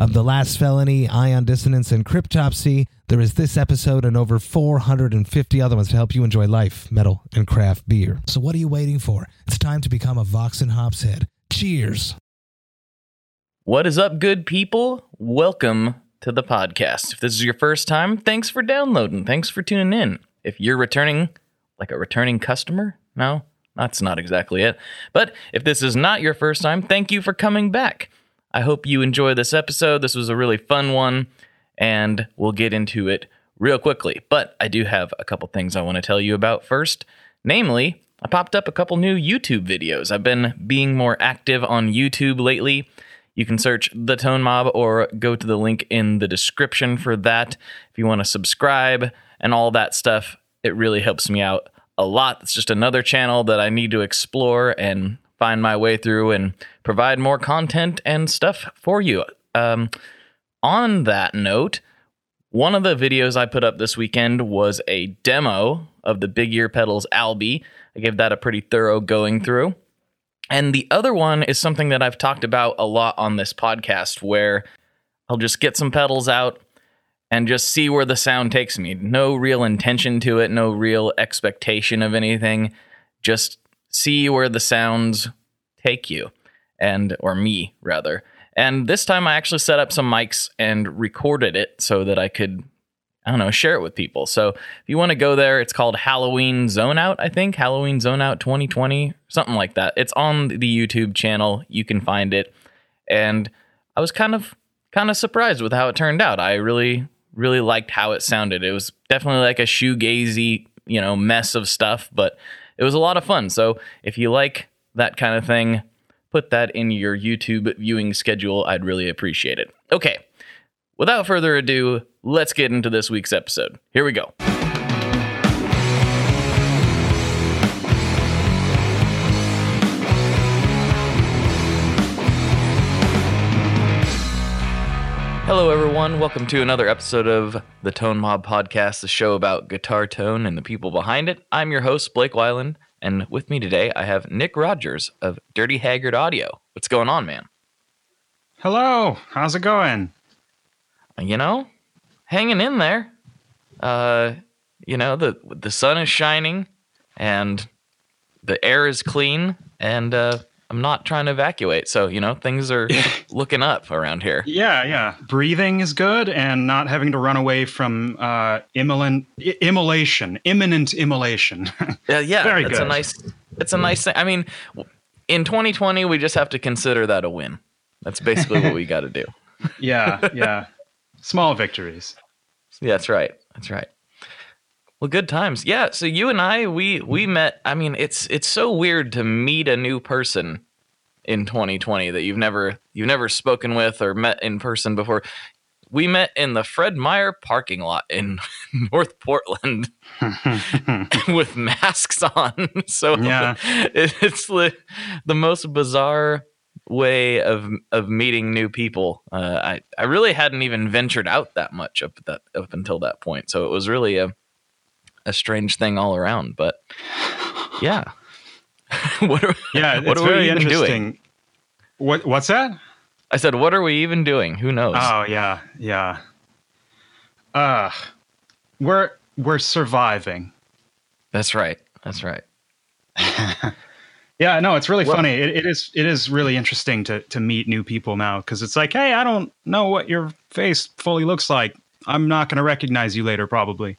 of The Last Felony, Ion Dissonance, and Cryptopsy. There is this episode and over 450 other ones to help you enjoy life, metal, and craft beer. So what are you waiting for? It's time to become a Vox and Hops head. Cheers! What is up, good people? Welcome to the podcast. If this is your first time, thanks for downloading. Thanks for tuning in. If you're returning, like a returning customer, no, that's not exactly it. But if this is not your first time, thank you for coming back. I hope you enjoy this episode. This was a really fun one, and we'll get into it real quickly. But I do have a couple things I want to tell you about first. Namely, I popped up a couple new YouTube videos. I've been being more active on YouTube lately. You can search The Tone Mob or go to the link in the description for that. If you want to subscribe and all that stuff, it really helps me out a lot. It's just another channel that I need to explore and find my way through and provide more content and stuff for you. Um, on that note, one of the videos I put up this weekend was a demo of the Big Ear Pedals Albi. I gave that a pretty thorough going through. And the other one is something that I've talked about a lot on this podcast where I'll just get some pedals out and just see where the sound takes me. No real intention to it, no real expectation of anything. Just see where the sounds take you and or me rather. And this time I actually set up some mics and recorded it so that I could I don't know, share it with people. So if you want to go there, it's called Halloween Zone Out, I think. Halloween Zone Out 2020, something like that. It's on the YouTube channel. You can find it. And I was kind of kind of surprised with how it turned out. I really really liked how it sounded. It was definitely like a shoegazy, you know, mess of stuff, but it was a lot of fun. So if you like that kind of thing, put that in your YouTube viewing schedule. I'd really appreciate it. Okay, without further ado, let's get into this week's episode. Here we go. Hello, everyone. Welcome to another episode of the Tone Mob Podcast, the show about guitar tone and the people behind it. I'm your host, Blake Weiland, and with me today, I have Nick Rogers of Dirty Haggard Audio. What's going on, man? Hello, how's it going? You know, hanging in there. Uh, you know, the the sun is shining and the air is clean and uh I'm not trying to evacuate. So, you know, things are looking up around here. Yeah, yeah. Breathing is good and not having to run away from uh imminent i- immolation, imminent immolation. Yeah, yeah. Very it's a nice it's a nice thing. I mean, in 2020 we just have to consider that a win. That's basically what we got to do. yeah, yeah. Small victories. Yeah, that's right. That's right. Well, good times. Yeah. So you and I, we we met. I mean, it's it's so weird to meet a new person in 2020 that you've never you've never spoken with or met in person before. We met in the Fred Meyer parking lot in North Portland with masks on. So Yeah. it, it's the, the most bizarre way of of meeting new people. Uh, I I really hadn't even ventured out that much up that up until that point. So it was really a a strange thing all around. But yeah, what are Yeah, what it's are we very even doing? interesting. What what's that? I said, what are we even doing? Who knows? Oh yeah, yeah. Uh we're we're surviving. That's right. That's right. Yeah, no, it's really Well- funny. It, it is it is really interesting to to meet new people now because it's like, hey, I don't know what your face fully looks like. I'm not going to recognize you later, probably.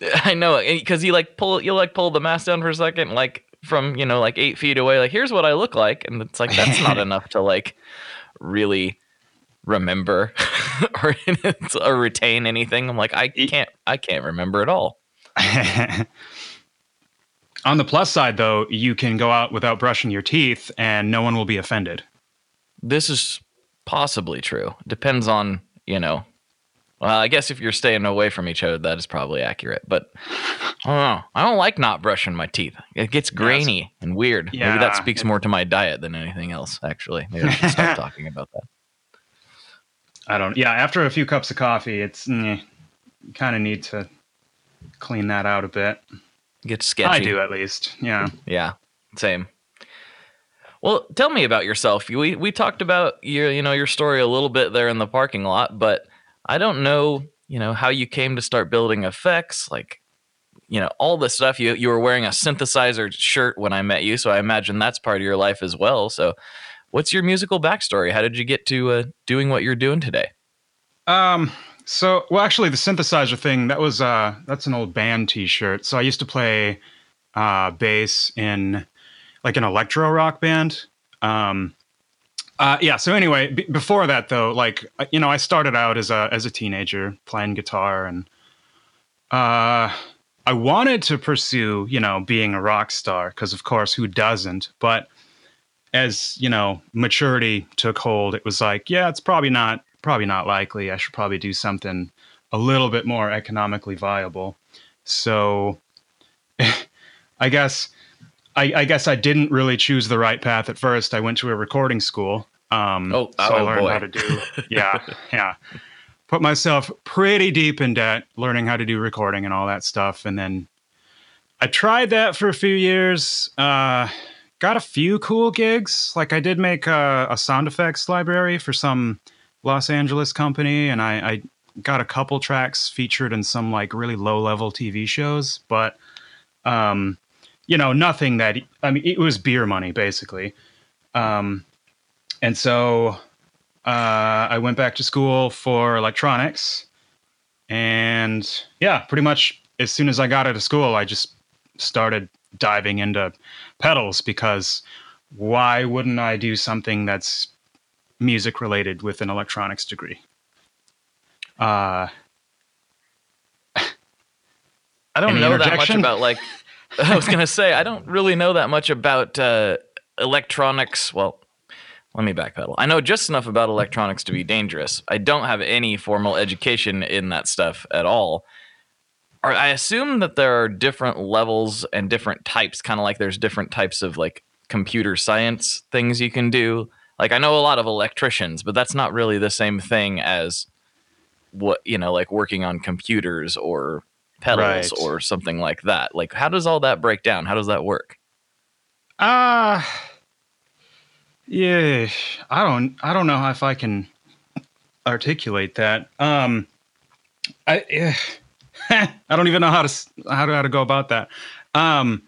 I know eh, because you like pull you like pull the mask down for a second, like from you know like eight feet away. Like here's what I look like, and it's like that's not enough to like really remember or, or retain anything. I'm like I can't I can't remember at all. On the plus side, though, you can go out without brushing your teeth, and no one will be offended. This is possibly true. Depends on you know, well, I guess if you're staying away from each other, that is probably accurate. But I don't know. I don't like not brushing my teeth. It gets grainy and weird. Yeah. Maybe that speaks more to my diet than anything else. Actually, maybe I should stop talking about that. I don't. Yeah, after a few cups of coffee, it's mm, kind of need to clean that out a bit. It gets sketchy. I do at least. Yeah. Yeah, same. Well, tell me about yourself. We we talked about your you know your story a little bit there in the parking lot, but I don't know you know how you came to start building effects, like you know all this stuff. You you were wearing a synthesizer shirt when I met you, so I imagine that's part of your life as well. So, what's your musical backstory? How did you get to uh, doing what you're doing today? Um. So, well, actually, the synthesizer thing that was uh that's an old band T-shirt. So I used to play uh bass in like an electro rock band. Um. Uh, yeah. So anyway, b- before that though, like uh, you know, I started out as a as a teenager playing guitar, and uh, I wanted to pursue you know being a rock star because of course who doesn't? But as you know, maturity took hold. It was like, yeah, it's probably not probably not likely. I should probably do something a little bit more economically viable. So, I guess I, I guess I didn't really choose the right path at first. I went to a recording school. Um, Oh, so I oh, learned boy. how to do. Yeah, yeah. Put myself pretty deep in debt, learning how to do recording and all that stuff, and then I tried that for a few years. Uh, got a few cool gigs. Like I did make a, a sound effects library for some Los Angeles company, and I, I got a couple tracks featured in some like really low level TV shows, but um, you know, nothing that I mean, it was beer money basically. Um, and so uh, I went back to school for electronics, and yeah, pretty much as soon as I got out of school, I just started diving into pedals because why wouldn't I do something that's music related with an electronics degree? Uh, I don't know that much about like. I was gonna say I don't really know that much about uh, electronics. Well, let me backpedal. I know just enough about electronics to be dangerous. I don't have any formal education in that stuff at all. I assume that there are different levels and different types, kind of like there's different types of like computer science things you can do. Like I know a lot of electricians, but that's not really the same thing as what you know, like working on computers or pedals Right. or something like that. Like, how does all that break down? How does that work? Uh yeah, I don't I don't know if I can articulate that. Um I eh, I don't even know how to s- how to how to go about that. Um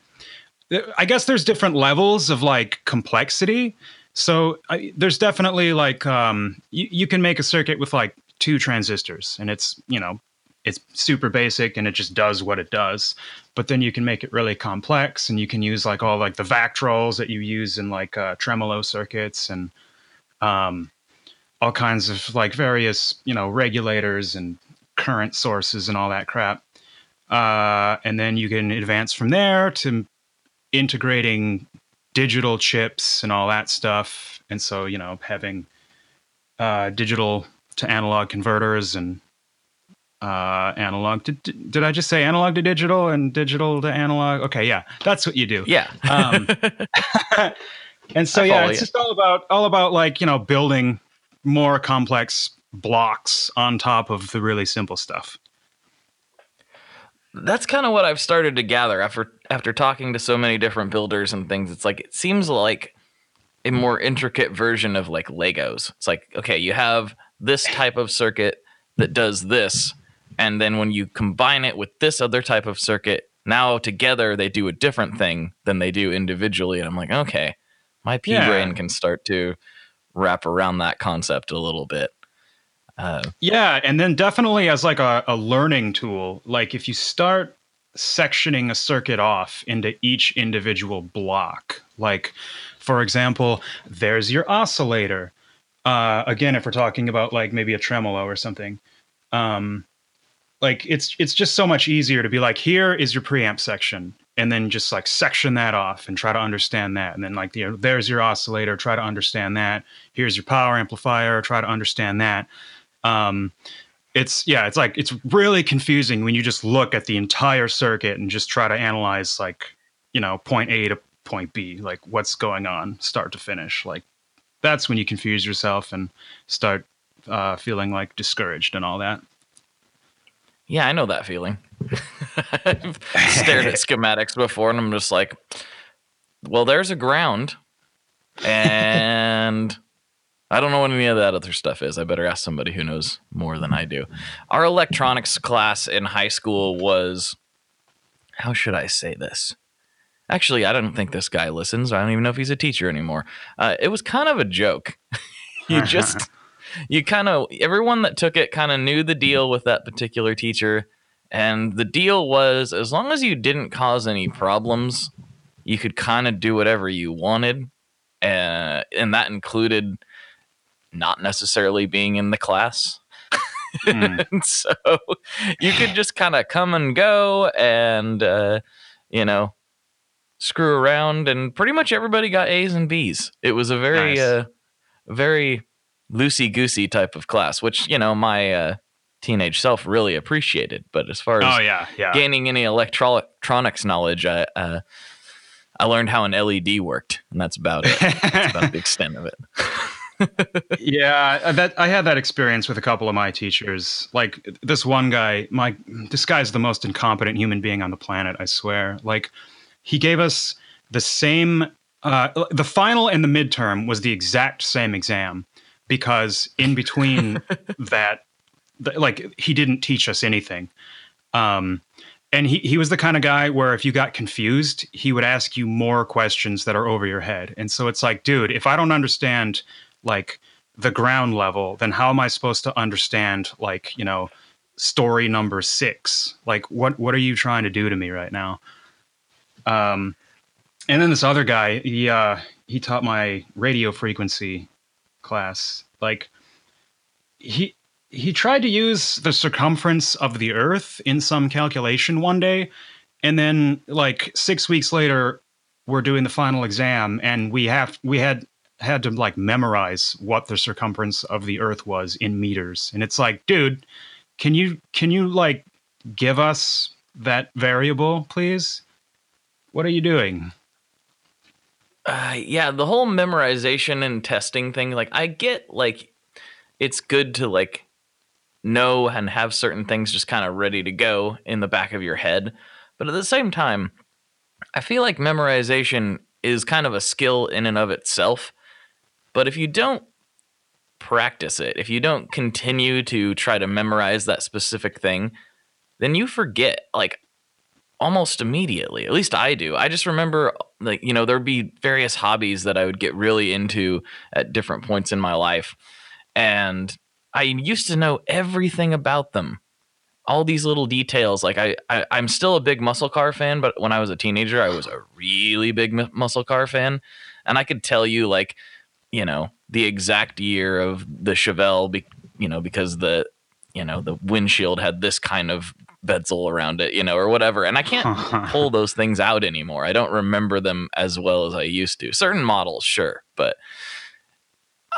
I guess there's different levels of like complexity. So I, there's definitely like um you, you can make a circuit with like two transistors and it's, you know, it's super basic and it just does what it does. But then you can make it really complex and you can use like all like the Vactrols that you use in like uh, tremolo circuits and um, all kinds of like various you know regulators and current sources and all that crap. Uh, and then you can advance from there to integrating digital chips and all that stuff. And so you know having uh, digital to analog converters and uh analog to did i just say analog to digital and digital to analog okay yeah that's what you do Yeah. um and so yeah it's you. just all about all about like you know building more complex blocks on top of the really simple stuff That's kind of what I've started to gather after after talking to so many different builders and things. It's like it seems like a more intricate version of like Legos. It's like okay, you have this type of circuit that does this, and then when you combine it with this other type of circuit, now together they do a different thing than they do individually. And I'm like, okay, my pea Yeah. brain can start to wrap around that concept a little bit. Uh, Yeah, and then definitely as like a, a learning tool, like if you start sectioning a circuit off into each individual block, like for example, there's your oscillator. Uh, again, if we're talking about like maybe a tremolo or something, um, like it's it's just so much easier to be like, here is your preamp section, and then just like section that off and try to understand that, and then like you know, there's your oscillator, try to understand that. Here's your power amplifier, try to understand that Um, it's yeah, it's like it's really confusing when you just look at the entire circuit and just try to analyze like you know point A to point B, like what's going on, start to finish. Like that's when you confuse yourself and start uh, feeling like discouraged and all that. Yeah, I know that feeling. I've stared at schematics before and I'm just like, well, there's a ground. And I don't know what any of that other stuff is. I better ask somebody who knows more than I do. Our electronics class in high school was, how should I say this? Actually, I don't think this guy listens. I don't even know if he's a teacher anymore. Uh, it was kind of a joke. you just you kind of everyone that took it kind of knew the deal with that particular teacher and the deal was as long as you didn't cause any problems you could kind of do whatever you wanted uh, and that included not necessarily being in the class mm. so you could just kind of come and go and uh, you know screw around and pretty much everybody got a's and b's it was a very nice. uh, very loosey goosey type of class, which you know my uh, teenage self really appreciated. But as far as oh yeah, yeah. gaining any electronics knowledge, I uh, I learned how an LED worked, and that's about it. that's about the extent of it. yeah, that I had that experience with a couple of my teachers. Like this one guy, my this guy's the most incompetent human being on the planet. I swear. Like he gave us the same. Uh, the final and the midterm was the exact same exam, because in between that, like he didn't teach us anything. Um, and he, he was the kind of guy where if you got confused, he would ask you more questions that are over your head. And so it's like, dude, if I don't understand like the ground level, then how am I supposed to understand like, you know, story number six? Like what what are you trying to do to me right now? Um and then this other guy, he uh he taught my radio frequency class. Like he he tried to use the circumference of the earth in some calculation one day and then like 6 weeks later we're doing the final exam and we have we had had to like memorize what the circumference of the earth was in meters. And it's like dude can you can you like give us that variable please? What are you doing uh, yeah, the whole memorization and testing thing, like I get like it's good to like know and have certain things just kind of ready to go in the back of your head. But at the same time, I feel like memorization is kind of a skill in and of itself. But if you don't practice it, if you don't continue to try to memorize that specific thing, then you forget. Like almost immediately. At least I do. I just remember like you know there'd be various hobbies that I would get really into at different points in my life and I used to know everything about them. All these little details like I, I am still a big muscle car fan but when I was a teenager I was a really big muscle car fan and I could tell you like you know the exact year of the Chevelle be, you know because the you know the windshield had this kind of bezel around it, you know, or whatever. And I can't pull those things out anymore. I don't remember them as well as I used to. Certain models, sure, but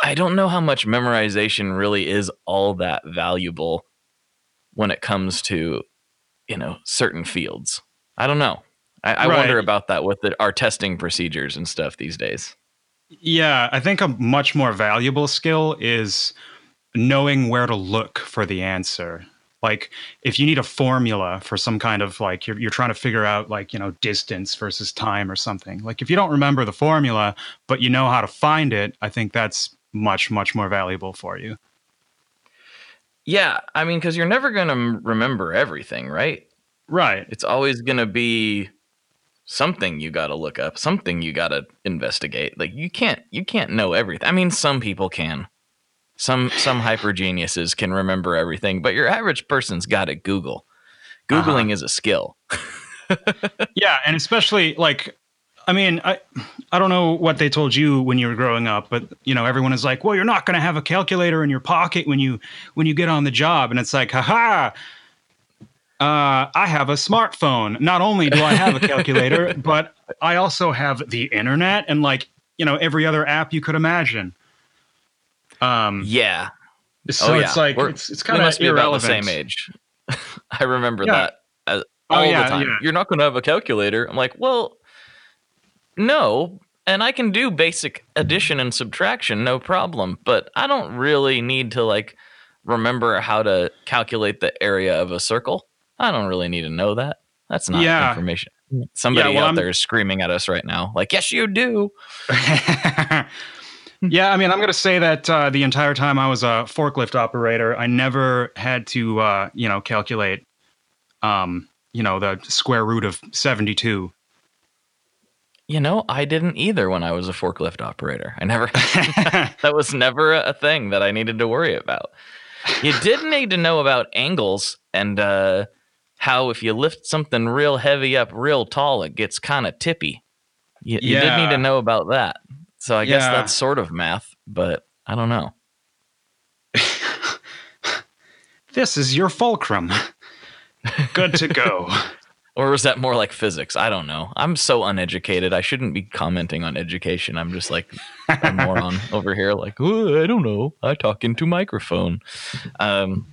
I don't know how much memorization really is all that valuable when it comes to, you know, certain fields. I don't know. I, I right. wonder about that with the, our testing procedures and stuff these days. Yeah, I think a much more valuable skill is knowing where to look for the answer like if you need a formula for some kind of like you're, you're trying to figure out like you know distance versus time or something like if you don't remember the formula but you know how to find it i think that's much much more valuable for you. Yeah i mean because you're never going to remember everything right? Right. It's always going to be something you got to look up something you got to investigate like you can't you can't know everything i mean some people can some some hyper geniuses can remember everything, but your average person's got to Google. Googling uh-huh. is a skill. yeah, and especially like I mean, I I don't know what they told you when you were growing up, but you know, everyone is like, "Well, you're not going to have a calculator in your pocket when you when you get on the job." And it's like, "Haha, uh, I have a smartphone. Not only do I have a calculator, but I also have the internet and like, you know, every other app you could imagine." Um, yeah, So oh, yeah. it's like We're- it's it's kind of must be about the irrelevant. same age. I remember Yeah. that uh, Oh, all yeah, the time. yeah. You're not going to have a calculator. I'm like, well, no, and I can do basic addition and subtraction, no problem. But I don't really need to like remember how to calculate the area of a circle. I don't really need to know that. That's not Yeah. information. Somebody well, out I'm- there is screaming at us right now, like, yes, you do. yeah, I mean, I'm going to say that uh, the entire time I was a forklift operator, I never had to, uh, you know, calculate, um, you know, the square root of 72. You know, I didn't either when I was a forklift operator. I never that was never a thing that I needed to worry about. You did need to know about angles and uh, how if you lift something real heavy up real tall, it gets kind of tippy. You, you did need to know about that. So I guess Yeah. that's sort of math, but I don't know. this is your fulcrum. Good to go. Or was that more like physics? I don't know. I'm so uneducated. I shouldn't be commenting on education. I'm just like a moron over here, like, oh, I don't know. I talk into microphone. Um,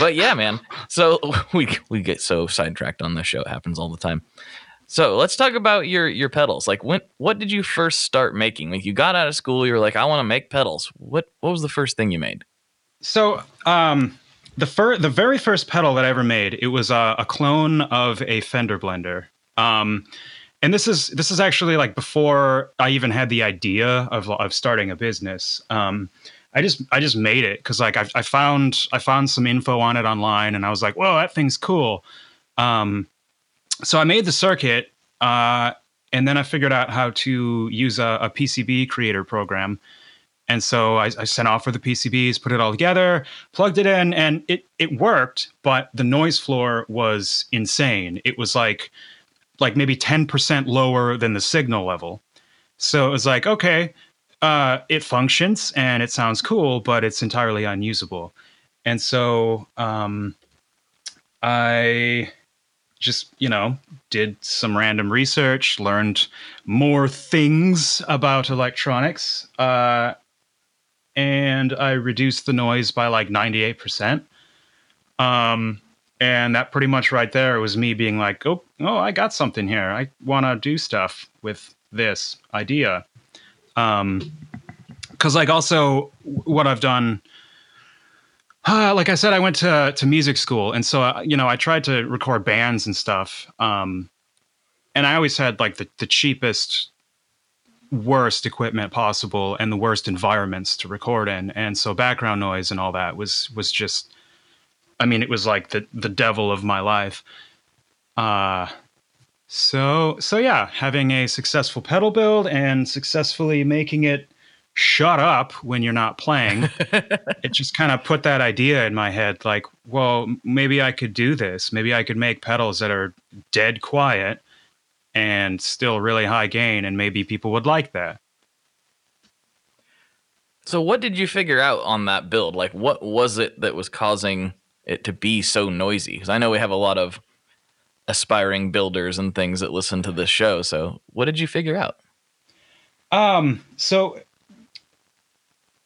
but yeah, man. So we we get so sidetracked on this show. It happens all the time. So let's talk about your your pedals. Like, when what did you first start making? Like, you got out of school, you were like, I want to make pedals. What what was the first thing you made? So, um, the fir- the very first pedal that I ever made, it was a, a clone of a Fender blender. Um, and this is this is actually like before I even had the idea of of starting a business. Um, I just I just made it because like I, I found I found some info on it online, and I was like, whoa, that thing's cool. Um, so I made the circuit, uh, and then I figured out how to use a, a PCB creator program. And so I, I sent off for the PCBs, put it all together, plugged it in, and it it worked. But the noise floor was insane. It was like like maybe ten percent lower than the signal level. So it was like, okay, uh, it functions and it sounds cool, but it's entirely unusable. And so um, I just you know did some random research, learned more things about electronics. Uh, and I reduced the noise by like 98%. Um, and that pretty much right there was me being like, oh, oh, I got something here. I want to do stuff with this idea. Um, cause like also what I've done, uh, like I said, I went to, to music school. And so, uh, you know, I tried to record bands and stuff. Um, and I always had like the, the cheapest worst equipment possible and the worst environments to record in and so background noise and all that was was just i mean it was like the the devil of my life uh so so yeah having a successful pedal build and successfully making it shut up when you're not playing it just kind of put that idea in my head like well maybe i could do this maybe i could make pedals that are dead quiet and still really high gain and maybe people would like that So what did you figure out on that build? Like what was it that was causing it to be so noisy? Cuz I know we have a lot of aspiring builders and things that listen to this show. So what did you figure out? um so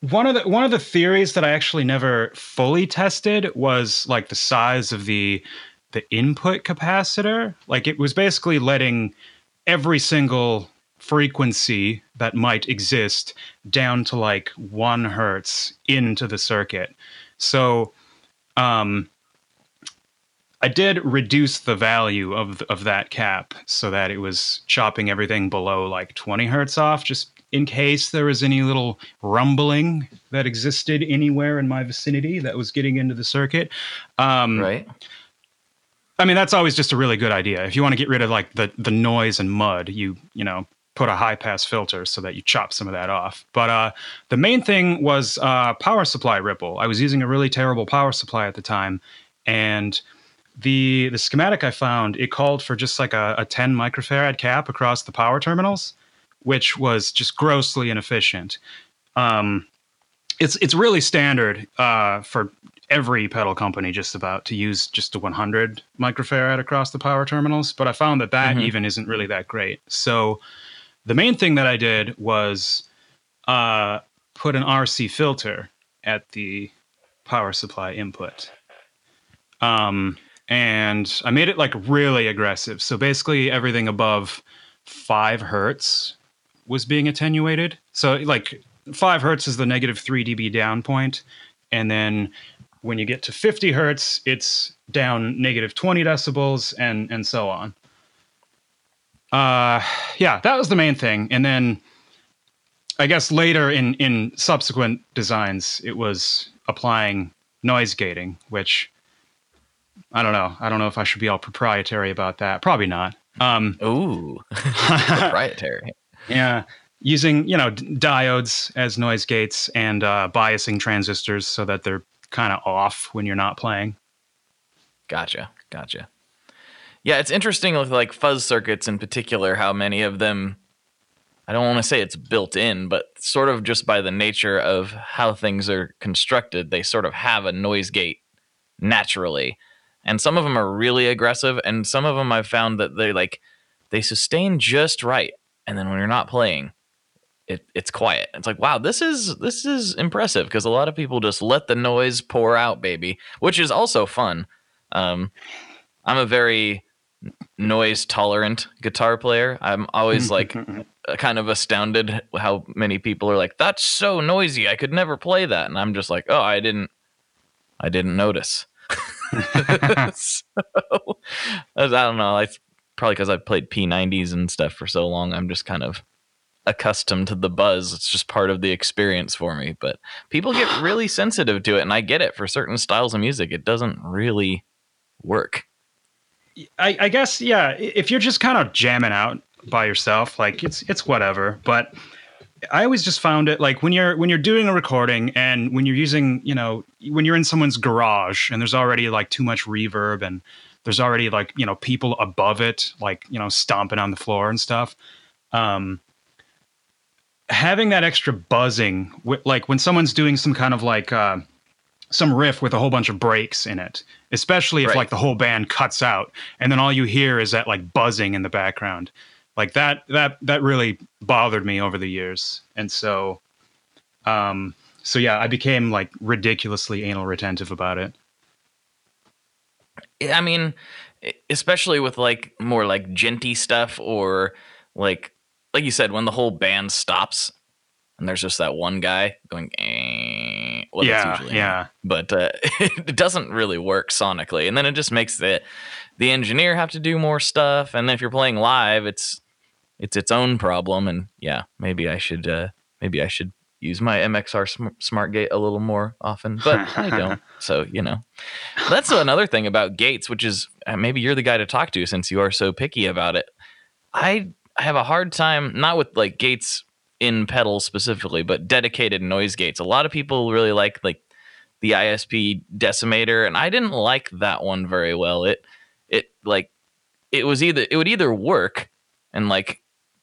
one of the one of the theories that i actually never fully tested was like the size of the the input capacitor. Like it was basically letting every single frequency that might exist down to like one hertz into the circuit. So um I did reduce the value of of that cap so that it was chopping everything below like 20 hertz off, just in case there was any little rumbling that existed anywhere in my vicinity that was getting into the circuit. Um, Right? I mean, that's always just a really good idea. If you want to get rid of like the the noise and mud, you you know put a high pass filter so that you chop some of that off. But uh, the main thing was uh, power supply ripple. I was using a really terrible power supply at the time, and the the schematic I found it called for just like a, a 10 microfarad cap across the power terminals, which was just grossly inefficient. Um, it's it's really standard uh, for every pedal company just about to use just a 100 microfarad across the power terminals, but I found that that Mhm. even isn't really that great. So the main thing that I did was uh, put an RC filter at the power supply input. Um, and I made it like really aggressive. So basically, everything above five hertz was being attenuated. So like five hertz is the negative three dB down point, and then when you get to 50 hertz, it's down negative 20 decibels, and and so on. Uh, yeah, that was the main thing, and then I guess later in in subsequent designs, it was applying noise gating, which I don't know. I don't know if I should be all proprietary about that. Probably not. Um, Ooh, proprietary. Yeah, using you know diodes as noise gates and uh, biasing transistors so that they're kind of off when you're not playing. Gotcha. Gotcha. Yeah, it's interesting with like fuzz circuits in particular, how many of them I don't want to say it's built in, but sort of just by the nature of how things are constructed, they sort of have a noise gate naturally. And some of them are really aggressive, and some of them I've found that they like they sustain just right. And then when you're not playing, it, it's quiet. It's like, wow, this is this is impressive because a lot of people just let the noise pour out, baby, which is also fun. Um, I'm a very noise tolerant guitar player. I'm always like kind of astounded how many people are like, "That's so noisy. I could never play that." And I'm just like, "Oh, I didn't, I didn't notice." so, I don't know. It's probably because I've played P90s and stuff for so long. I'm just kind of accustomed to the buzz. It's just part of the experience for me. But people get really sensitive to it, and I get it. For certain styles of music, it doesn't really work. I, I guess yeah. If you're just kind of jamming out by yourself, like it's it's whatever. But I always just found it like when you're when you're doing a recording and when you're using you know when you're in someone's garage and there's already like too much reverb and there's already like you know people above it like you know stomping on the floor and stuff. Um, having that extra buzzing, like when someone's doing some kind of like uh, some riff with a whole bunch of breaks in it, especially if Right. like the whole band cuts out and then all you hear is that like buzzing in the background. Like that that that really bothered me over the years. And so um so yeah, I became like ridiculously anal retentive about it. I mean, especially with like more like djenty stuff or like like you said when the whole band stops and there's just that one guy going eh, well, that's yeah, usually yeah. but uh, it doesn't really work sonically and then it just makes the the engineer have to do more stuff and then if you're playing live it's it's its own problem and yeah maybe i should uh maybe i should use my mxr sm- smart gate a little more often but i don't so you know. That's another thing about gates which is uh, maybe you're the guy to talk to since you are so picky about it. I I have a hard time not with like gates in pedals specifically but dedicated noise gates. A lot of people really like like the isp decimator and i didn't like that one very well. It it like it was either it would either work and like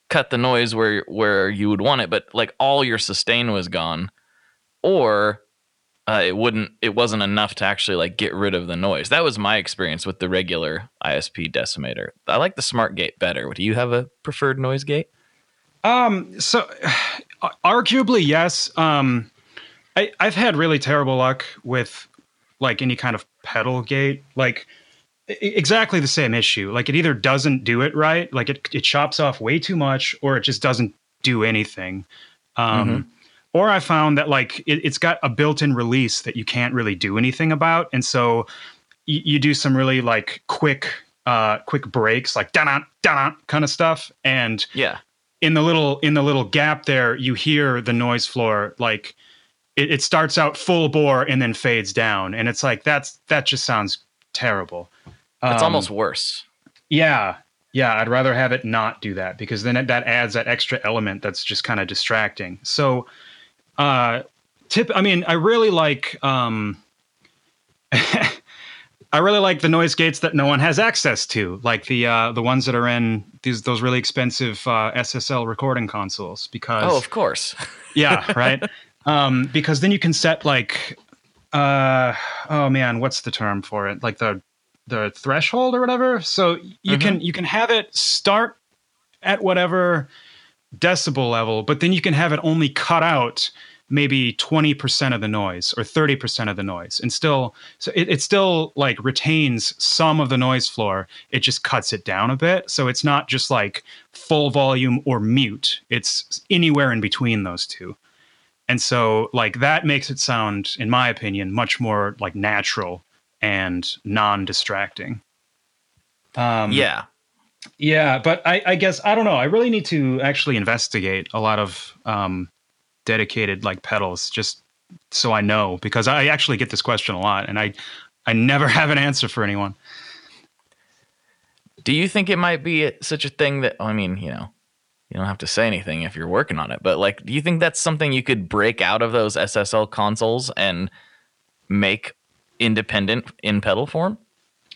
cut the noise where where you would want it but like all your sustain was gone. Or uh, it wouldn't it wasn't enough to actually like get rid of the noise. That was my experience with the regular isp decimator. I like the smart gate better. Do you have a preferred noise gate? Um, so arguably, yes. Um, I, I've had really terrible luck with like any kind of pedal gate, like exactly the same issue. Like it either doesn't do it right, like it, it chops off way too much, or it just doesn't do anything. Um, Or I found that like it, it's got a built-in release that you can't really do anything about, and so you, you do some really like quick, uh, quick breaks, like da da kind of stuff, and yeah. in the little in the little gap there you hear the noise floor like it, it starts out full bore and then fades down. And it's like that's that just sounds terrible it's Um, almost worse yeah yeah i'd rather have it not do that because then it, that adds that extra element that's just kind of distracting so uh tip i mean i really like um I really like the noise gates that no one has access to, like the uh, the ones that are in these those really expensive uh, SSL recording consoles. Because oh of course yeah, right. Um, because then you can set like, uh, oh man, what's the term for it? Like the the threshold or whatever. So you mm-hmm. can you can have it start at whatever decibel level, but then you can have it only cut out maybe 20% of the noise or 30% of the noise and still so it, it still like retains some of the noise floor. It just cuts it down a bit. So it's not just like full volume or mute. It's anywhere in between those two. And so like that makes it sound in my opinion much more like natural and non-distracting um yeah. yeah, but I, I guess I don't know. I really need to actually investigate a lot of um, dedicated like pedals, just so I know, because I actually get this question a lot, and I I never have an answer for anyone. Do you think it might be such a thing that I mean, you know, you don't have to say anything if you're working on it, but like, do you think that's something you could break out of those SSL consoles and make independent in pedal form?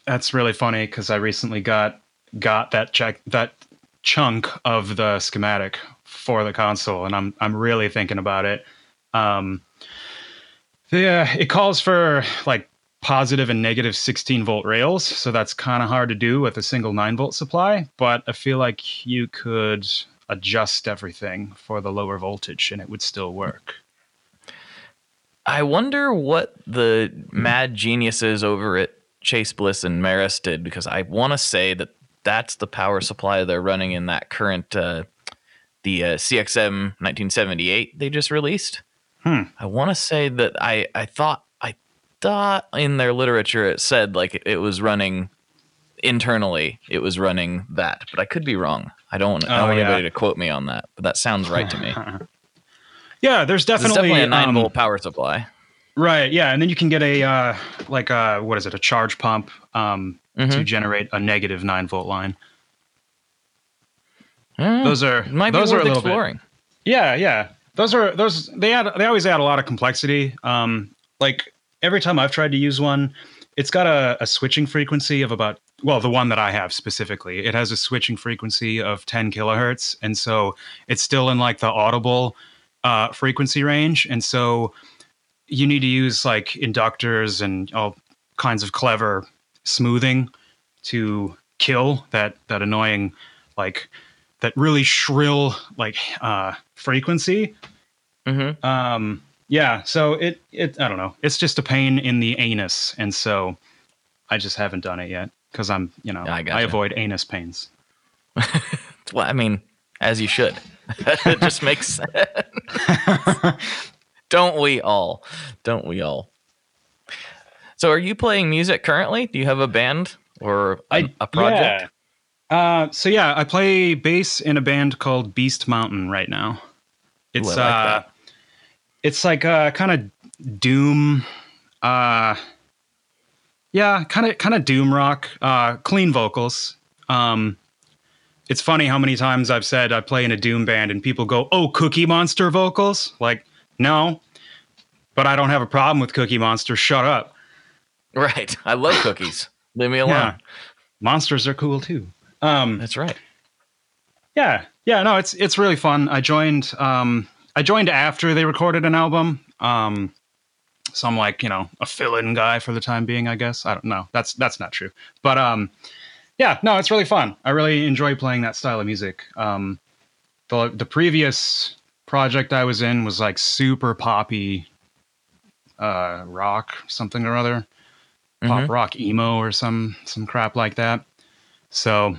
That's really funny because I recently got got that check that chunk of the schematic for the console, and I'm I'm really thinking about it. Um, yeah, it calls for like positive and negative 16 volt rails, so that's kind of hard to do with a single 9 volt supply. But I feel like you could adjust everything for the lower voltage, and it would still work. I wonder what the mad geniuses over at Chase Bliss and Meris did because I want to say that that's the power supply they're running in that current uh, the uh, CXM 1978 they just released. Hmm. I want to say that I I thought I thought in their literature it said like it, was running internally it was running that, but I could be wrong. I don't, I don't Oh, want yeah. anybody to quote me on that, but that sounds right to me. Yeah, there's definitely, definitely a nine um, volt power supply. Right. Yeah, and then you can get a uh, like a what is it? A charge pump um, to Mhm. generate a negative nine volt line. Eh, Those are might those be are worth a little bit. Yeah, yeah. Those are those they add they always add a lot of complexity. Um like every time I've tried to use one, it's got a, a switching frequency of about well, the one that I have specifically, it has a switching frequency of 10 kilohertz. And so it's still in like the audible uh frequency range. And so you need to use like inductors and all kinds of clever smoothing to kill that that annoying like that really shrill like uh frequency Mm-hmm. um yeah so it it i don't know it's just a pain in the anus and so i just haven't done it yet because i'm you know I I, gotcha. avoid anus pains Well, I mean, as you should. it just makes sense. Don't we all? Don't we all? So, are you playing music currently? Do you have a band or a, a project? yeah. uh so yeah i play bass in a band called beast mountain right now it's I like uh it's like uh kind of doom uh yeah kind of kind of doom rock uh clean vocals um it's funny how many times i've said i play in a doom band and people go oh cookie monster vocals like no but i don't have a problem with cookie monster shut up Right. I love cookies. Leave me alone. yeah monsters are cool too um That's right. Yeah, yeah, no, it's it's really fun. I joined um I joined after they recorded an album. Um so I'm like, you know, a fill-in guy for the time being, I guess. I don't know. That's that's not true. But um yeah, no, it's really fun. I really enjoy playing that style of music. Um the the previous project I was in was like super poppy uh rock something or other. Pop Mhm. rock emo or some some crap like that. So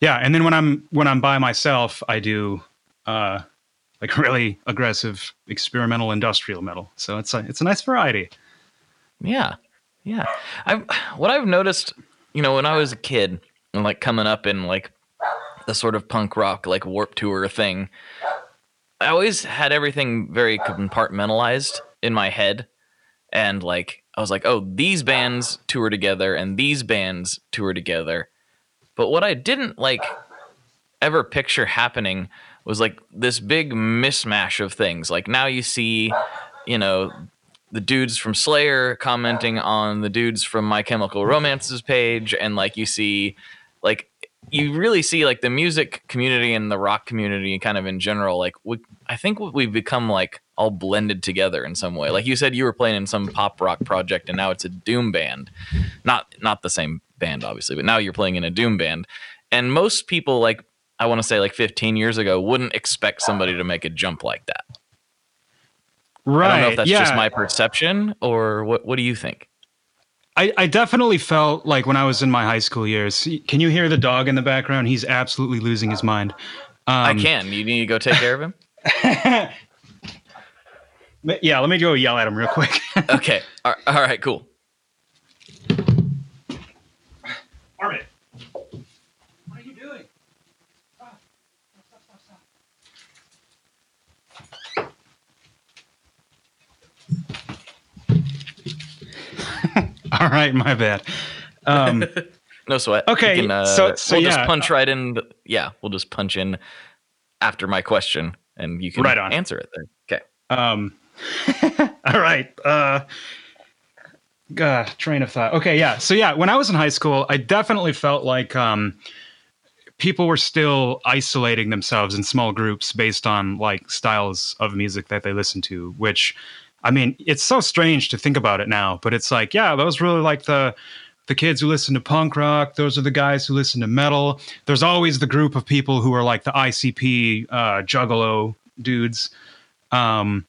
yeah, and then when I'm when I'm by myself, I do uh like really aggressive experimental industrial metal. So it's a it's a nice variety. Yeah. Yeah. I've what I've noticed, you know, when I was a kid and like coming up in like the sort of punk rock like warp tour thing, I always had everything very compartmentalized in my head. And like I was like, oh, these bands tour together and these bands tour together. But what I didn't like ever picture happening was like this big mismatch of things. Like now you see, you know, the dudes from Slayer commenting on the dudes from My Chemical Romance's page, and like you see, like you really see like the music community and the rock community kind of in general. Like we, I think we've become like all blended together in some way. Like you said, you were playing in some pop rock project, and now it's a doom band. Not not the same band, obviously, but now you're playing in a doom band. And most people, like I want to say, like 15 years ago, wouldn't expect somebody to make a jump like that. Right. I don't know if that's yeah. just my perception or what. What do you think? I, I definitely felt like when I was in my high school years. Can you hear the dog in the background? He's absolutely losing his mind. Um, I can. You need to go take care of him. yeah, let me go yell at him real quick. okay. All all right. Cool. Armin, what are you doing? Stop. Stop, stop, stop, stop. All right, my bad. Um, No sweat. Okay, can, uh, so- so we'll yeah. just punch right in. The, yeah, we'll just punch in after my question, and you can Right on. answer it there. Okay. Um, all right. Uh, uh, train of thought. Okay, yeah. So yeah, when I was in high school, I definitely felt like um, people were still isolating themselves in small groups based on like styles of music that they listened to. Which, I mean, it's so strange to think about it now, but it's like, yeah, those really like the the kids who listen to punk rock. Those are the guys who listen to metal. There's always the group of people who are like the ICP uh, Juggalo dudes. Um,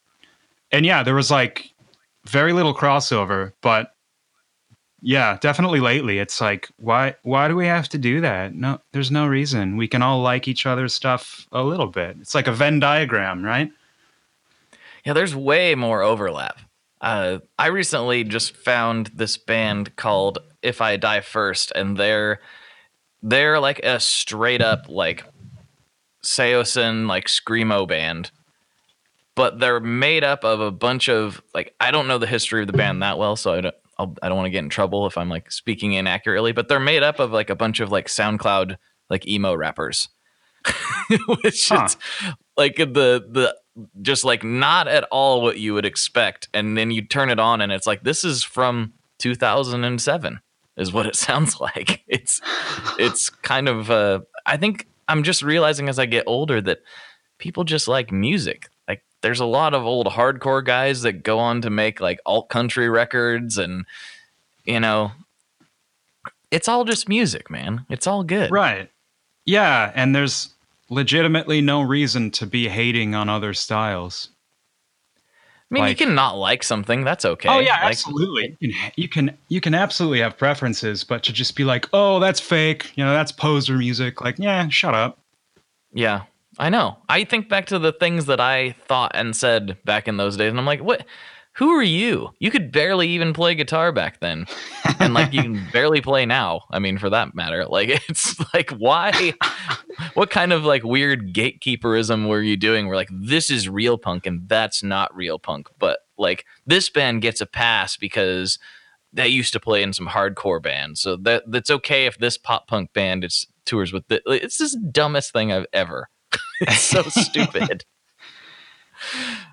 and yeah, there was like very little crossover, but yeah, definitely lately it's like why why do we have to do that? No, there's no reason. We can all like each other's stuff a little bit. It's like a Venn diagram, right? Yeah, there's way more overlap. Uh, I recently just found this band called If I Die First, and they're they're like a straight up like Saosin like screamo band, but they're made up of a bunch of like I don't know the history of the band that well, so I don't I'll, I don't want to get in trouble if I'm like speaking inaccurately. But they're made up of like a bunch of like SoundCloud like emo rappers, which Huh. is like the the just like not at all what you would expect and then you turn it on and it's like this is from 2007 is what it sounds like. It's it's kind of uh i think i'm just realizing as i get older that people just like music. Like there's a lot of old hardcore guys that go on to make like alt country records and you know it's all just music man. It's all good. Right. Yeah, and there's legitimately no reason to be hating on other styles. i mean like- you can not like something that's okay Oh yeah, Like, absolutely. You can, you can you can absolutely have preferences, but to just be like, "Oh, that's fake," you know, that's poser music. Like, yeah, shut up. Yeah, I know. I think back to the things that I thought and said back in those days, and I'm like, what? Who are you? You could barely even play guitar back then, and like you can barely play now. I mean, for that matter, like it's like why? what kind of like weird gatekeeperism were you doing? Where like this is real punk and that's not real punk, but like this band gets a pass because they used to play in some hardcore bands, so that that's okay if this pop punk band it's tours with the, it's just the dumbest thing I've ever. it's so stupid.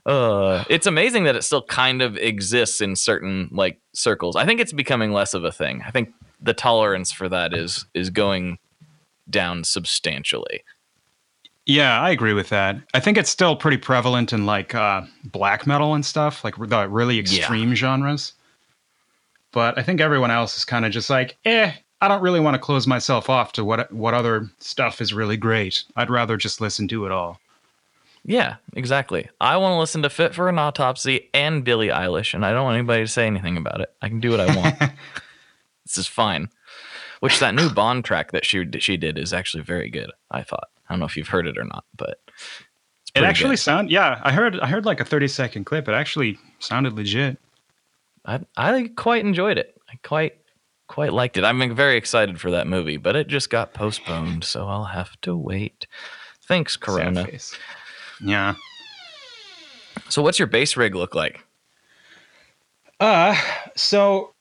Uh, it's amazing that it still kind of exists in certain like circles. I think it's becoming less of a thing. I think the tolerance for that is is going down substantially. Yeah, I agree with that. I think it's still pretty prevalent in like uh, black metal and stuff, like the really extreme genres. But I think everyone else is kind of just like, eh, I don't really want to close myself off to what what other stuff is really great. I'd rather just listen to it all. Yeah, exactly. I want to listen to Fit for an Autopsy and Billie Eilish, and I don't want anybody to say anything about it. I can do what I want. this is fine. Which that new Bond track that she she did is actually very good. I thought. I don't know if you've heard it or not, but It actually good. sound yeah, I heard I heard like a 30 second clip. It actually sounded legit. I I quite enjoyed it. I quite quite liked it. I'm very excited for that movie, but it just got postponed, so I'll have to wait. Thanks, Corona. Face. Yeah. So, what's your bass rig look like? Uh, so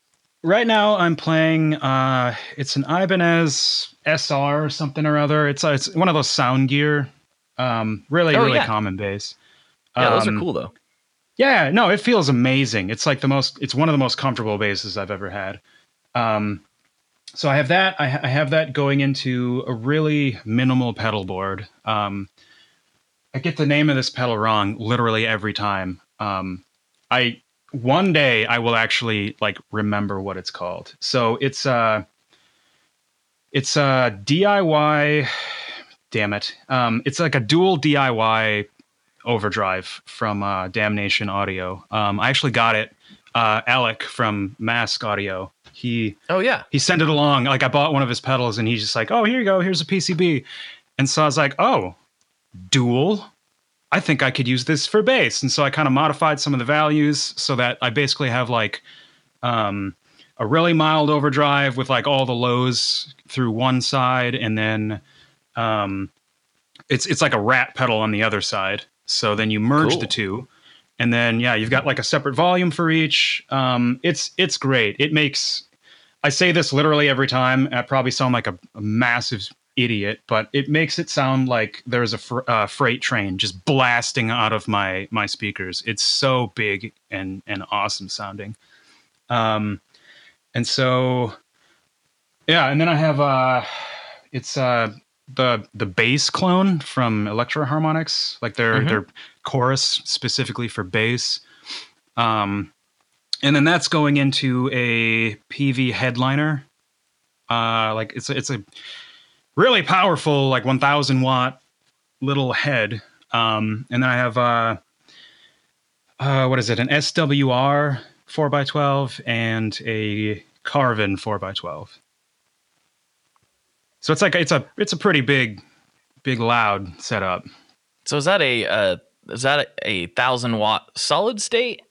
right now I'm playing. Uh, it's an Ibanez SR or something or other. It's uh, it's one of those Soundgear. Um, really Oh, really yeah. common bass. Yeah, those are Um, cool though. Yeah, no, it feels amazing. It's like the most. It's one of the most comfortable basses I've ever had. Um, so I have that. I, ha- I have that going into a really minimal pedal board. Um, I get the name of this pedal wrong literally every time. Um, I one day I will actually like remember what it's called. So it's uh it's a DIY. Damn it! Um, it's like a dual DIY overdrive from uh, Damnation Audio. Um, I actually got it. Uh, Alec from Mask Audio. He Oh yeah. he sent it along. Like I bought one of his pedals, and he's just like, "Oh, here you go. Here's a PCB." And so I was like, "Oh, dual. I think I could use this for bass." And so I kind of modified some of the values so that I basically have like um, a really mild overdrive with like all the lows through one side, and then um, it's it's like a rat pedal on the other side. So then you merge Cool. the two, and then yeah, you've got like a separate volume for each. Um, it's it's great. It makes I say this literally every time. I probably sound like a, a massive idiot, but it makes it sound like there's a fr- uh, freight train just blasting out of my my speakers. It's so big and and awesome sounding. Um, and so yeah, and then I have uh, it's uh the the bass clone from Electro-Harmonix, like their Mhm. their chorus specifically for bass. Um, and then that's going into a PV headliner. Uh, like it's a, it's a really powerful, like 1,000 watt little head. Um, and then I have uh, uh, what is it? An SWR 4x12 and a Carvin 4x12. So it's like it's a it's a pretty big, big loud setup. So is that a uh, is that a, a thousand watt solid state?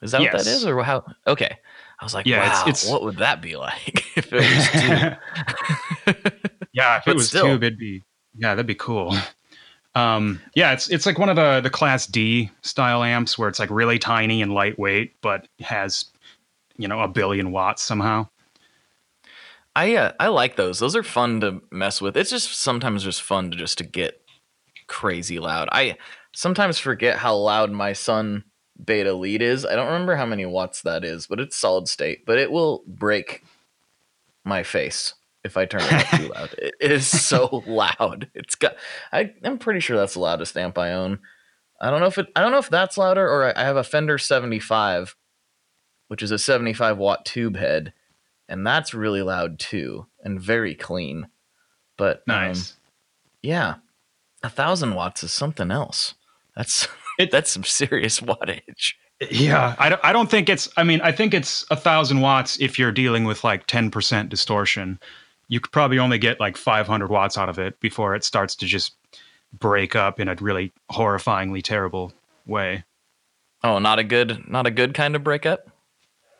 Is that what that is or how? Okay, I was like, Yeah, it's- wow, it's- what would that be like if it was two? yeah, if But it was still. tube, it'd be yeah, that'd be cool. Um, yeah, it's it's like one of the the Class D style amps where it's like really tiny and lightweight, but has you know a billion watts somehow. I uh, I like those. Those are fun to mess with. It's just sometimes just fun to just to get crazy loud. I sometimes forget how loud my Sunn Beta Lead is. I don't remember how many watts that is, but it's solid state. But it will break my face if I turn it up too loud. It, is so loud. It's got. I I'm pretty sure that's the loudest amp I own. I don't know if it. I don't know if that's louder or I I have a Fender 75, which is a 75 watt tube head and that's really loud too and very clean but um, Nice. yeah a thousand watts is something else that's It- that's some serious wattage yeah, I don't, I don't think it's. I mean, I think it's a thousand watts if you're dealing with like ten percent distortion. You could probably only get like 500 watts out of it before it starts to just break up in a really horrifyingly terrible way. oh not a good not a good kind of breakup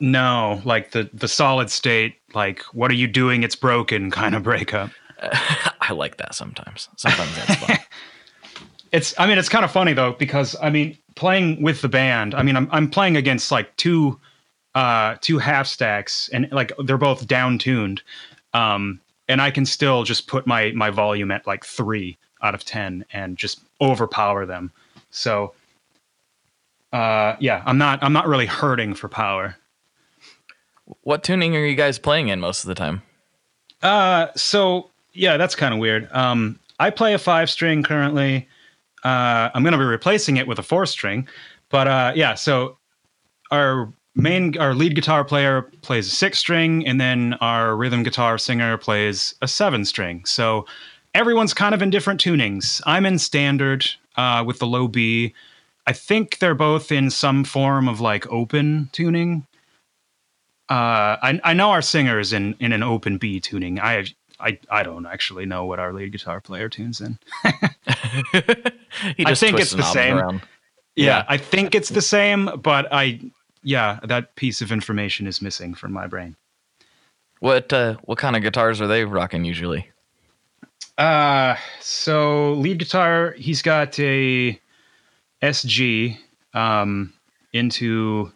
No, like the the solid state, like what are you doing? It's broken kind of breakup. i like that sometimes sometimes that's fun It's I mean it's kind of funny though because I mean playing with the band, I mean I'm I'm playing against like two uh two half stacks and like they're both down tuned. Um and I can still just put my my volume at like 3 out of 10 and just overpower them. So uh yeah, I'm not I'm not really hurting for power. what tuning are you guys playing in most of the time Uh, so yeah, that's kind of weird. Um, I play a five string currently. Uh, I'm going to be replacing it with a four string, but uh, yeah. So our main, our lead guitar player plays a six string, and then our rhythm guitar singer plays a seven string. So everyone's kind of in different tunings. I'm in standard uh, with the low B. I think they're both in some form of like open tuning. Uh, I I know our singer is in in an open B tuning. I I I don't actually know what our lead guitar player tunes in. I think it's the same. Yeah, Yeah. I think it's the same, but I yeah, that piece of information is missing from my brain. what uh what kind of guitars are they rocking usually Uh so lead guitar, he's got a SG um into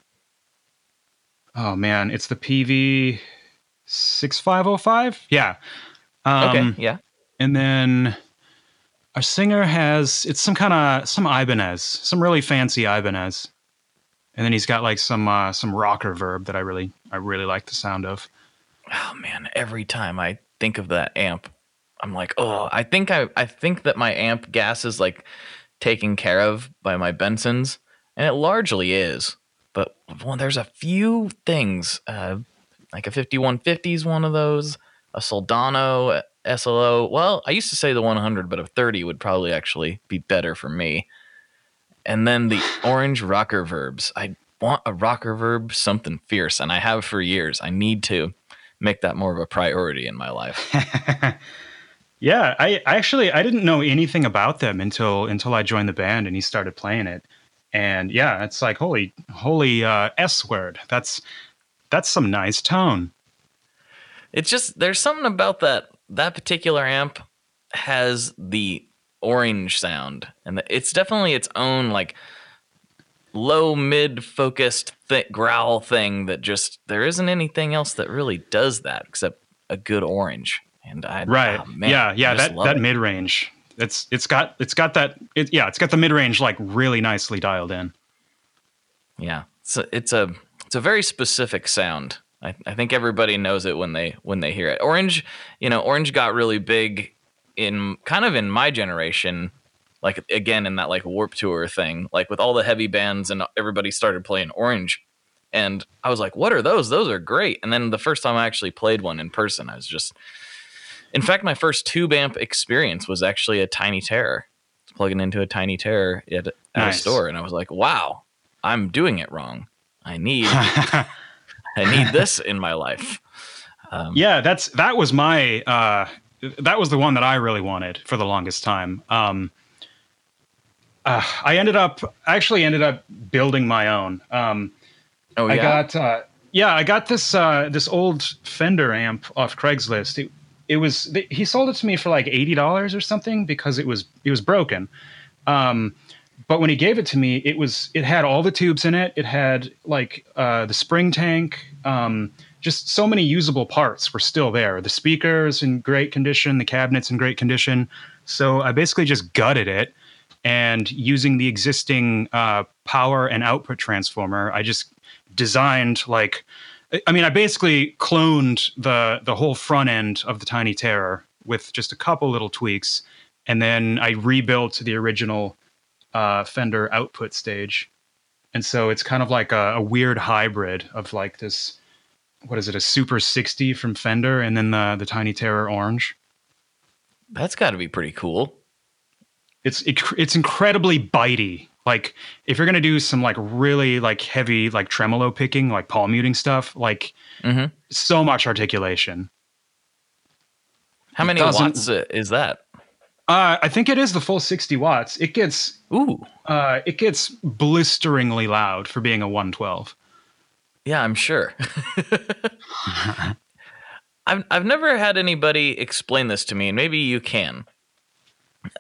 oh man, it's the PV 6505? Yeah. Um okay yeah And then our singer has it's some kind of some Ibanez, some really fancy Ibanez. And then he's got like some uh, some Rockerverb that I really I really like the sound of. oh man. Every time i think of that amp i'm like oh i think i i think that my amp gas is like taken care of by my Bensons. And it largely is. But well, there's a few things. Uh like a 5150 is one of those. A Soldano SLO well i used to say the 100 but a 30 would probably actually be better for me And then the orange Rockerverbs. I want a Rockerverb, something fierce, and I have for years. I need to make that more of a priority in my life. yeah, I, I actually I didn't know anything about them until until I joined the band and he started playing it. And yeah, it's like holy holy uh, S word. That's that's some nice tone. It's just there's something about that that particular amp has the orange sound. And it's definitely its own like low mid focused thick growl thing that just there isn't anything else that really does that except a good orange. And i right. oh, man, yeah yeah that that mid range it's it's got it's got that it, yeah it's got the mid range like really nicely dialed in. Yeah. So it's a it's a very specific sound. I, I think everybody knows it when they when they hear it. Orange you know orange got really big in kind of in my generation like again in that like warp tour thing like with all the heavy bands and everybody started playing orange. And i was like what are those? Those are great. And then the first time i actually played one in person i was just in fact my first tube amp experience was actually a tiny terror. Plugging into a tiny terror at, at nice. a store and i was like wow i'm doing it wrong. I need i need this in my life. Um, yeah that's that was my uh that was the one that i really wanted for the longest time um uh, I ended up I actually ended up building my own. Um, oh yeah. I got uh, yeah, I got this uh, this old Fender amp off Craigslist. It, it was he sold it to me for like eighty dollars or something because it was it was broken. Um, but when he gave it to me, it was it had all the tubes in it. It had like uh, the spring tank. Um, just so many usable parts were still there. The speakers in great condition, the cabinets in great condition. So I basically just gutted it and using the existing uh, power and output transformer, I just designed like, I mean, I basically cloned the the whole front end of the Tiny Terror with just a couple little tweaks, and then I rebuilt the original uh, Fender output stage, and so it's kind of like a, a weird hybrid of like this. What is it? A Super 60 from Fender, and then the the Tiny Terror Orange. That's got to be pretty cool it's it, it's incredibly bitey. Like if you're gonna do some like really like heavy like tremolo picking, like palm muting stuff, like mm-hmm. so much articulation. How many watts is that? Uh, I think it is the full 60 watts. It gets ooh, uh, it gets blisteringly loud for being a 112. Yeah, I'm sure. I've I've never had anybody explain this to me, and maybe you can.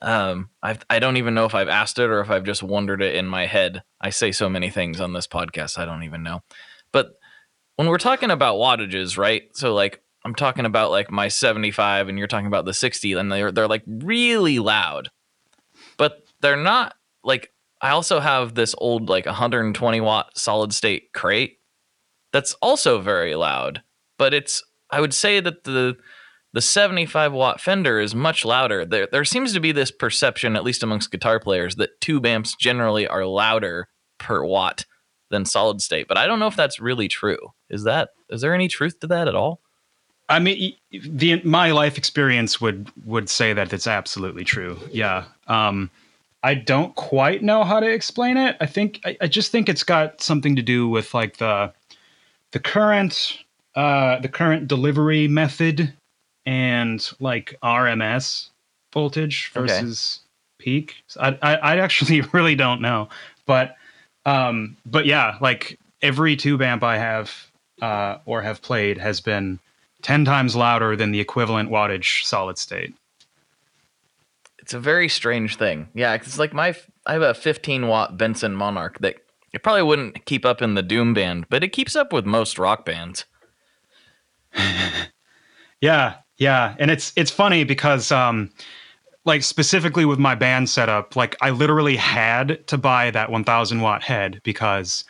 Um, I I don't even know if I've asked it or if I've just wondered it in my head. I say so many things on this podcast, I don't even know. But when we're talking about wattages, right? So like I'm talking about like my 75 and you're talking about the 60 and they're they're like really loud. But they're not like I also have this old like 120 watt solid state crate that's also very loud, but it's I would say that the the 75 watt Fender is much louder. There, there seems to be this perception, at least amongst guitar players, that tube amps generally are louder per watt than solid state. But I don't know if that's really true. Is that is there any truth to that at all? I mean, the my life experience would would say that it's absolutely true. Yeah. Um, I don't quite know how to explain it. I think I, I just think it's got something to do with like the the current uh, the current delivery method and like RMS voltage versus okay. peak. So I, I, I actually really don't know, but um, but yeah, like every tube amp I have uh, or have played has been ten times louder than the equivalent wattage solid state. It's a very strange thing. Yeah, it's like my I have a 15 watt Benson Monarch that it probably wouldn't keep up in the doom band, but it keeps up with most rock bands. yeah, yeah, and it's it's funny because um like specifically with my band setup, like I literally had to buy that 1000 watt head because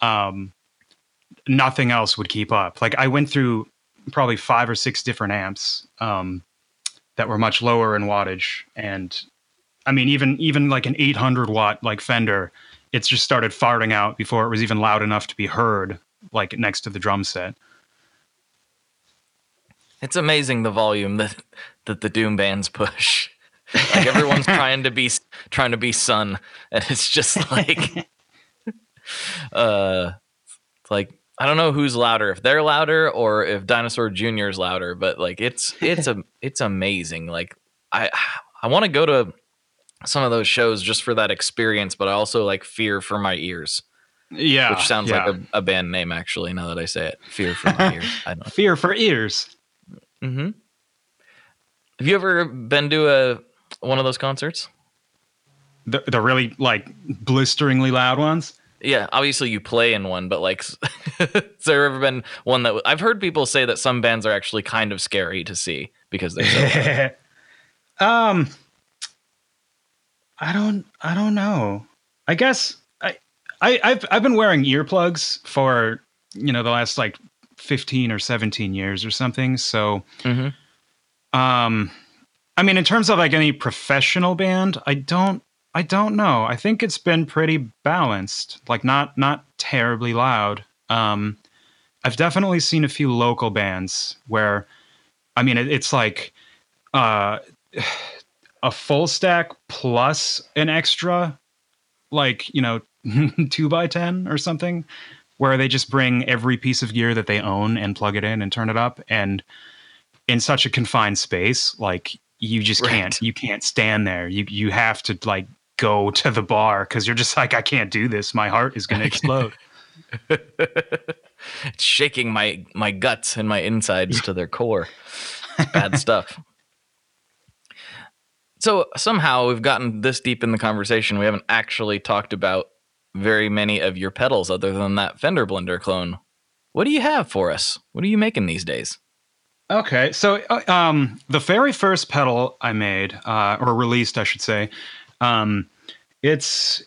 um nothing else would keep up. Like I went through probably five or six different amps um that were much lower in wattage and I mean even even like an 800 watt like Fender, it's just started farting out before it was even loud enough to be heard like next to the drum set. It's amazing the volume that that the Doom bands push. Like everyone's trying to be trying to be Sunn, and it's just like, uh, it's like I don't know who's louder, if they're louder or if Dinosaur Jr. is louder, but like it's it's a it's amazing. Like I I want to go to some of those shows just for that experience, but I also like fear for my ears. Yeah, which sounds yeah. like a, a, band name actually. Now that I say it, fear for my ears. I don't. Fear for ears. Mm-hmm. Have you ever been to a one of those concerts? The the really like blisteringly loud ones. Yeah, obviously you play in one, but like, has there ever been one that I've heard people say that some bands are actually kind of scary to see because they're so um, I don't, I don't know. I guess I, I, I've I've been wearing earplugs for you know the last like fifteen or seventeen years or something. So, mm-hmm. um, I mean, in terms of like any professional band, I don't I don't know. I think it's been pretty balanced, like not not terribly loud. Um, I've definitely seen a few local bands where, I mean, it, it's like uh, a full stack plus an extra, like you know, two by ten or something, where they just bring every piece of gear that they own and plug it in and turn it up, and in such a confined space, like you just can't, you can't stand there. You you have to like go to the bar because you're just like, I can't do this. My heart is going to explode. it's shaking my my guts and my insides to their core. Bad stuff. So somehow we've gotten this deep in the conversation. We haven't actually talked about very many of your pedals other than that Fender Blender clone. What do you have for us? What are you making these days? Okay, so uh, um, the very first pedal I made, uh, or released, I should say, um, it's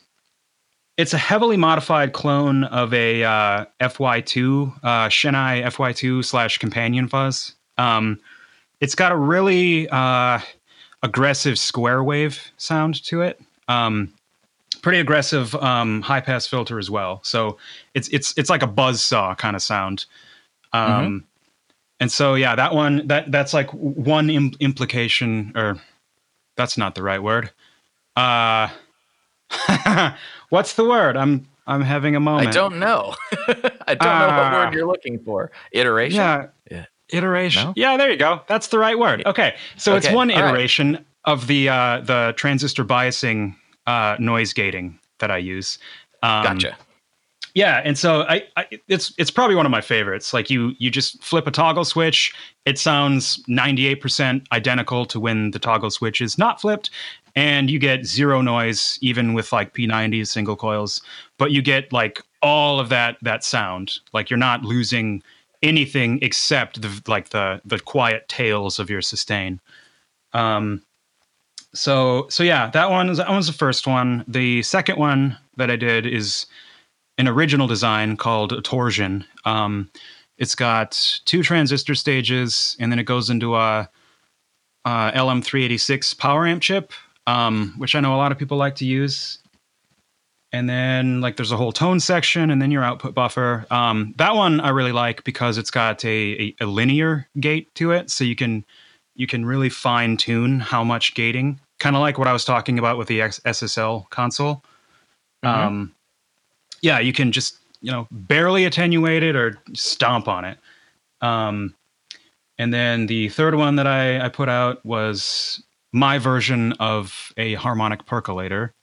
it's a heavily modified clone of a uh, FY2 uh, Shin-ei FY2 slash companion fuzz. Um, it's got a really uh, aggressive square wave sound to it. Um, pretty aggressive um, high pass filter as well. So it's it's it's like a buzz saw kind of sound. Um, mm-hmm. And so yeah, that one that that's like one Im- implication, or that's not the right word. Uh, What's the word? I'm I'm having a moment. I don't know. I don't uh, know what word ah. you're looking for. Iteration. Yeah. yeah. Iteration. No? Yeah, there you go. That's the right word. Okay. So okay. it's one iteration right. of the uh, the transistor biasing uh, noise gating that I use. Um, gotcha. Yeah, and so I, I, it's it's probably one of my favorites. Like you you just flip a toggle switch, it sounds 98% identical to when the toggle switch is not flipped, and you get zero noise even with like P90s single coils, but you get like all of that that sound. Like you're not losing anything except the like the the quiet tails of your sustain. Um so so yeah, that one that was the first one. The second one that I did is an original design called Torsion. Um it's got two transistor stages and then it goes into a uh, LM386 power amp chip um, which I know a lot of people like to use. And then like there's a whole tone section, and then your output buffer. Um, that one I really like because it's got a, a, a linear gate to it, so you can you can really fine tune how much gating. Kind of like what I was talking about with the X- SSL console. Mm-hmm. Um, yeah, you can just you know barely attenuate it or stomp on it. Um, and then the third one that I, I put out was my version of a harmonic percolator.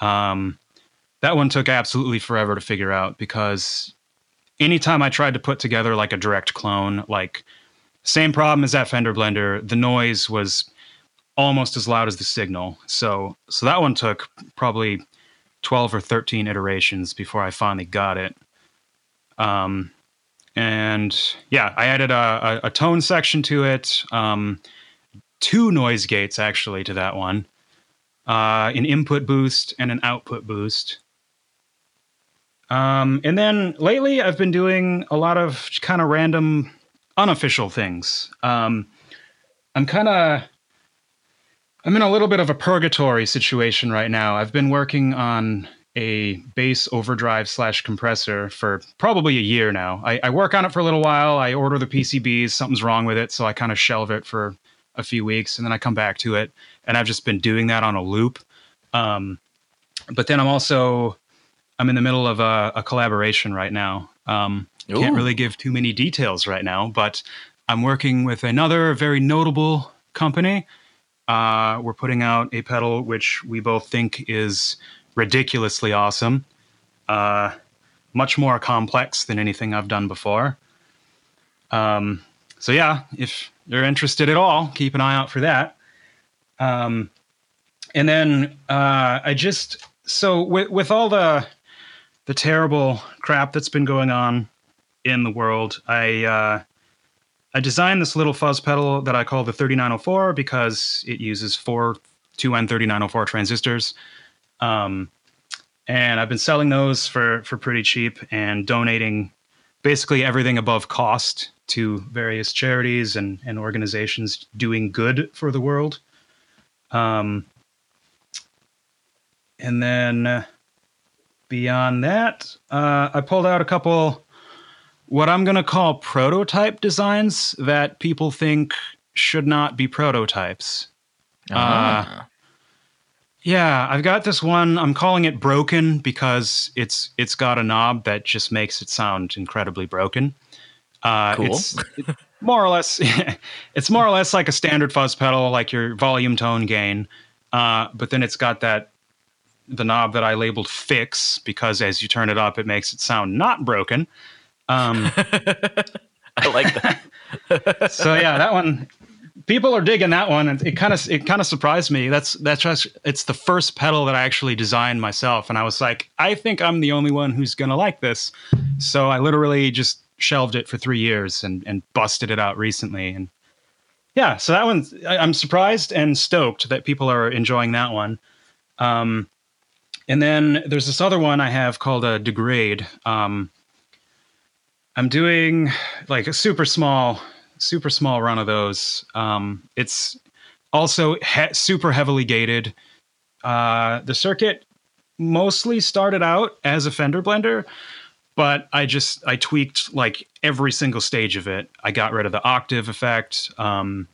Um, that one took absolutely forever to figure out because anytime I tried to put together like a direct clone, like same problem as that Fender blender, the noise was almost as loud as the signal. So so that one took probably 12 or 13 iterations before I finally got it. Um, and yeah, I added a, a, a tone section to it. Um, two noise gates actually to that one uh, an input boost and an output boost. Um, and then lately, I've been doing a lot of kind of random, unofficial things. Um, I'm kind of, I'm in a little bit of a purgatory situation right now. I've been working on a bass overdrive slash compressor for probably a year now. I, I work on it for a little while. I order the PCBs, something's wrong with it, so I kind of shelve it for a few weeks and then I come back to it and I've just been doing that on a loop. Um, but then I'm also I'm in the middle of a, a collaboration right now. Um, can't really give too many details right now, but I'm working with another very notable company. Uh, we're putting out a pedal which we both think is ridiculously awesome. Uh, much more complex than anything I've done before. Um, so yeah, if you're interested at all, keep an eye out for that. Um, and then uh, I just so with with all the the terrible crap that's been going on in the world, I uh, I designed this little fuzz pedal that I call the 3904 because it uses four 2N3904 transistors. Um, and I've been selling those for for pretty cheap and donating basically everything above cost to various charities and, and organizations doing good for the world. Um, and then uh, beyond that, uh, I pulled out a couple what I'm going to call prototype designs that people think should not be prototypes. Ah. Yeah, I've got this one. I'm calling it broken because it's it's got a knob that just makes it sound incredibly broken. Uh, Cool. It's more or less it's more or less like a standard fuzz pedal, like your volume, tone, gain. Uh, but then it's got that the knob that I labeled fix because as you turn it up, it makes it sound not broken. Um, I like that. so yeah, that one people are digging that one and it kind of it kind of surprised me. That's that's just it's the first pedal that I actually designed myself and I was like, I think I'm the only one who's going to like this. So I literally just shelved it for 3 years and and busted it out recently and yeah, so that one I'm surprised and stoked that people are enjoying that one. Um and then there's this other one I have called a degrade. Um I'm doing like a super small, super small run of those. Um, it's also he- super heavily gated. Uh, the circuit mostly started out as a fender blender, but I just I tweaked like every single stage of it. I got rid of the octave effect. Um,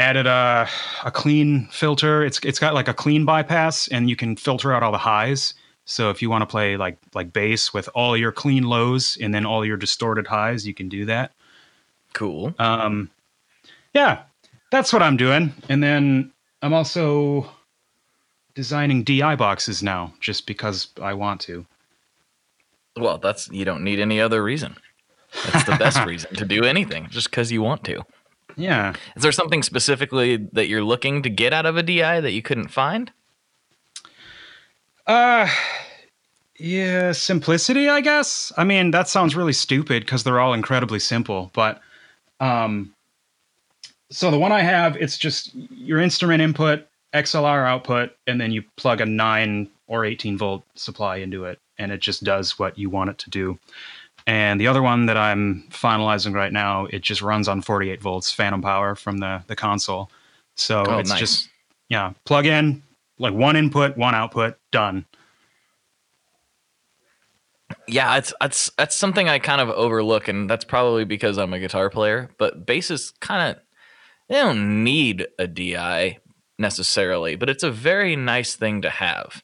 added a a clean filter. It's it's got like a clean bypass, and you can filter out all the highs. So if you want to play like like bass with all your clean lows and then all your distorted highs, you can do that. Cool. Um, yeah, that's what I'm doing. And then I'm also designing DI boxes now, just because I want to. Well, that's you don't need any other reason. That's the best reason to do anything, just because you want to. Yeah. Is there something specifically that you're looking to get out of a DI that you couldn't find? Uh yeah, simplicity, I guess. I mean, that sounds really stupid because they're all incredibly simple, but um so the one I have, it's just your instrument input, XLR output, and then you plug a 9 or 18 volt supply into it and it just does what you want it to do. And the other one that I'm finalizing right now, it just runs on 48 volts phantom power from the the console. So Oh, it's nice. just yeah, plug in like one input, one output, done. Yeah, it's it's that's something I kind of overlook, and that's probably because I'm a guitar player. But basses kind of they don't need a DI necessarily, but it's a very nice thing to have.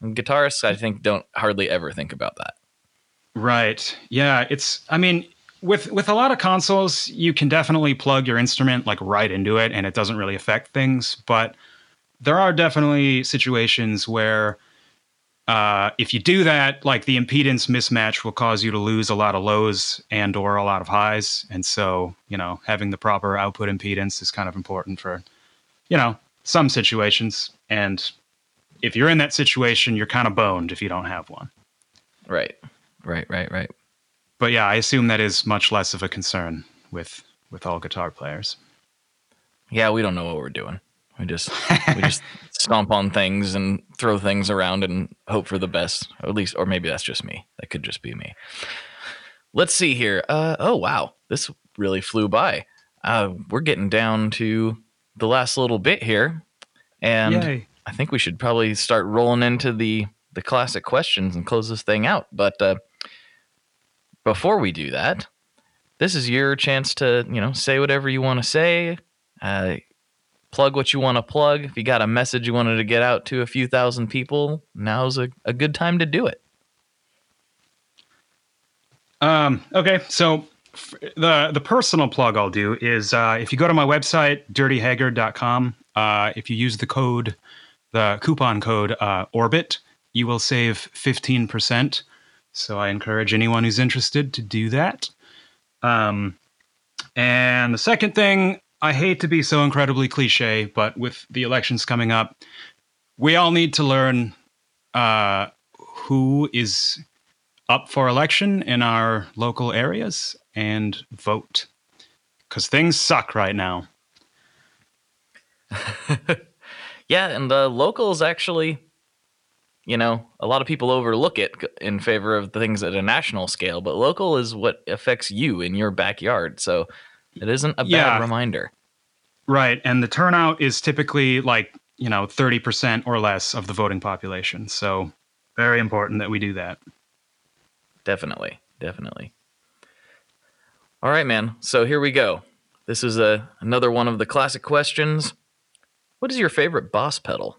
And guitarists, I think, don't hardly ever think about that. Right. Yeah, it's I mean, with with a lot of consoles, you can definitely plug your instrument like right into it and it doesn't really affect things, but there are definitely situations where uh, if you do that, like the impedance mismatch will cause you to lose a lot of lows and or a lot of highs. And so, you know, having the proper output impedance is kind of important for, you know, some situations. And if you're in that situation, you're kind of boned if you don't have one. Right, right, right, right. but yeah, I assume that is much less of a concern with with all guitar players. Yeah, we don't know what we're doing. We just we just stomp on things and throw things around and hope for the best. Or at least, or maybe that's just me. That could just be me. Let's see here. Uh, oh wow, this really flew by. Uh, we're getting down to the last little bit here, and Yay. I think we should probably start rolling into the the classic questions and close this thing out. But uh, before we do that, this is your chance to you know say whatever you want to say. Uh, plug what you want to plug. If you got a message you wanted to get out to a few thousand people, now's a, a good time to do it. Um, okay, so f- the the personal plug I'll do is uh, if you go to my website dirtyhaggard.com, uh, if you use the code, the coupon code uh, Orbit, you will save fifteen percent. So I encourage anyone who's interested to do that. Um, and the second thing, I hate to be so incredibly cliche, but with the elections coming up, we all need to learn uh, who is up for election in our local areas and vote because things suck right now. yeah, and the locals actually, you know, a lot of people overlook it in favor of the things at a national scale, but local is what affects you in your backyard. So it isn't a Yeah. bad reminder. Right. And the turnout is typically like, you know, 30% or less of the voting population. So very important that we do that. Definitely. Definitely. All right, man. So here we go. This is a another one of the classic questions. What is your favorite boss pedal?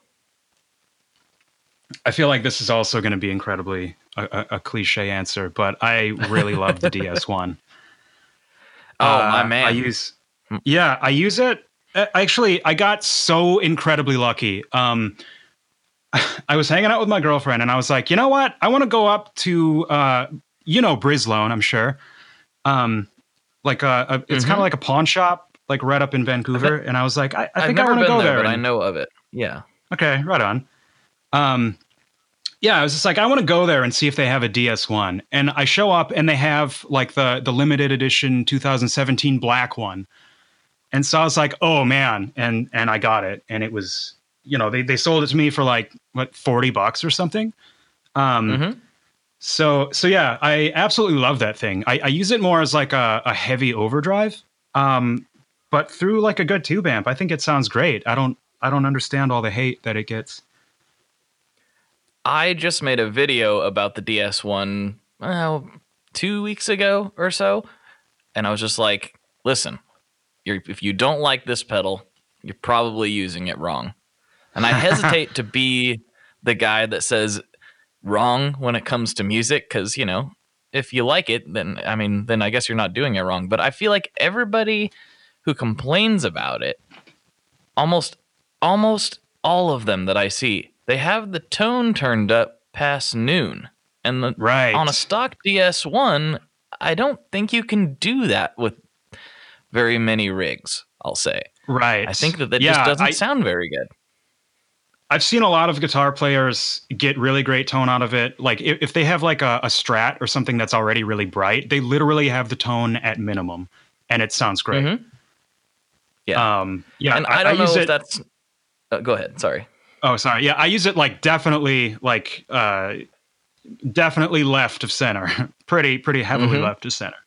I feel like this is also going to be incredibly a, a, a cliche answer, but I really love the DS1. Oh, my Uh, man. I use, yeah, I use it. Uh, Actually, I got so incredibly lucky. Um, I was hanging out with my girlfriend, and I was like, you know what? I want to go up to, uh, you know, Brislone, I'm sure. Um, like a, a it's kind Mhm. of like a pawn shop, like right up in Vancouver. And I was like, I, I think I want to go there, there. but I know of it. Yeah. Okay, right on. Um, yeah, I was just like, I want to go there and see if they have a DS1. And I show up and they have like the the limited edition 2017 black one. And so I was like, oh man, and and I got it, and it was, you know, they they sold it to me for like what 40 bucks or something. Um, Mhm. so so yeah, I absolutely love that thing. I, I use it more as like a, a heavy overdrive. Um, but through like a good tube amp, I think it sounds great. I don't I don't understand all the hate that it gets. I just made a video about the DS1 uh, two weeks ago or so, and I was just like, "Listen, you're, if you don't like this pedal, you're probably using it wrong." And I hesitate to be the guy that says wrong when it comes to music because you know, if you like it, then I mean, then I guess you're not doing it wrong. But I feel like everybody who complains about it, almost, almost all of them that I see, they have the tone turned up past noon. And the, Right. on a stock DS1, I don't think you can do that with very many rigs, I'll say. Right. I think that that Yeah, just doesn't I- sound very good. I've seen a lot of guitar players get really great tone out of it. Like if, if they have like a, a strat or something that's already really bright, they literally have the tone at minimum, and it sounds great. Mhm. Yeah. Um, yeah, and I, don't know if it, that's. Uh, go ahead. Sorry. Oh, sorry. Yeah, I use it like definitely like uh, definitely left of center, pretty pretty heavily Mhm. left of center.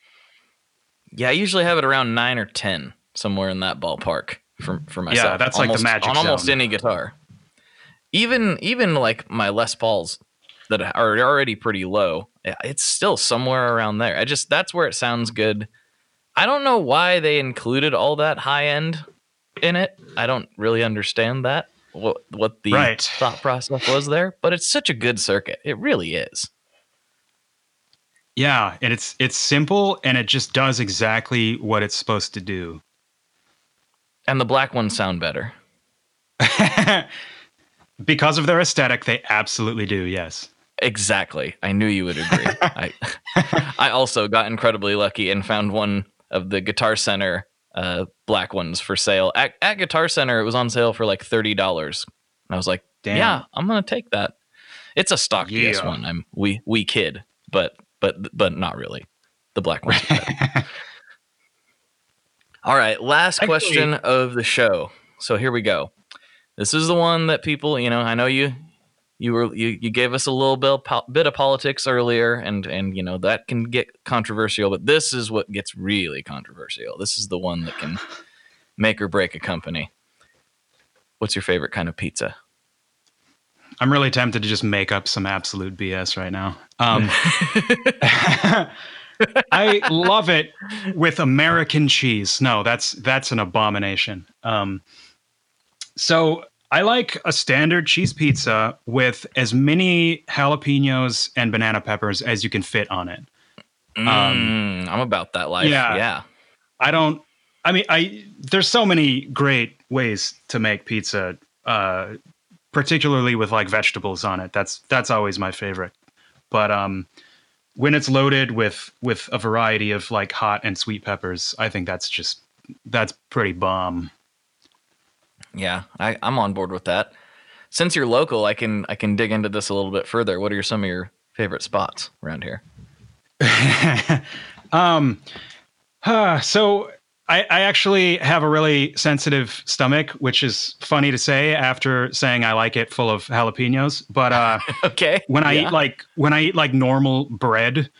Yeah, I usually have it around nine or ten, somewhere in that ballpark for for myself. Yeah, that's like the magic on almost zone. any guitar. Even even like my Les Pauls that are already pretty low, it's still somewhere around there. I just that's where it sounds good. I don't know why they included all that high end in it. I don't really understand that what what the Right. thought process was there, but it's such a good circuit. It really is. Yeah, and it's it's simple and it just does exactly what it's supposed to do. And the black ones sound better. because of their aesthetic, they absolutely do. Yes. Exactly. I knew you would agree. I I also got incredibly lucky and found one of the Guitar Center uh, black ones for sale at, at Guitar Center. It was on sale for like thirty dollars. I was like, Damn. yeah, I'm gonna take that. It's a stock Yeah. DS one. I'm we we kid, but but but not really. The black one. All right, last Actually- question of the show. So here we go. This is the one that people, you know, I know you you were you, you gave us a little bit po- bit of politics earlier and and you know that can get controversial but this is what gets really controversial this is the one that can make or break a company what's your favorite kind of pizza I'm really tempted to just make up some absolute BS right now. Um, I love it with American cheese. No, that's that's an abomination. Um, so I like a standard cheese pizza with as many jalapenos and banana peppers as you can fit on it. Mm, I'm about that life. yeah. Yeah. I don't. I mean, I there's so many great ways to make pizza, uh, particularly with like vegetables on it. That's that's always my favorite. But um, when it's loaded with with a variety of like hot and sweet peppers, I think that's just that's pretty bomb. Yeah, I, I'm on board with that. Since you're local, I can I can dig into this a little bit further. What are your, some of your favorite spots around here? um, so I, I actually have a really sensitive stomach, which is funny to say after saying I like it full of jalapenos. But uh, Okay. when I Yeah. eat like when I eat like normal bread,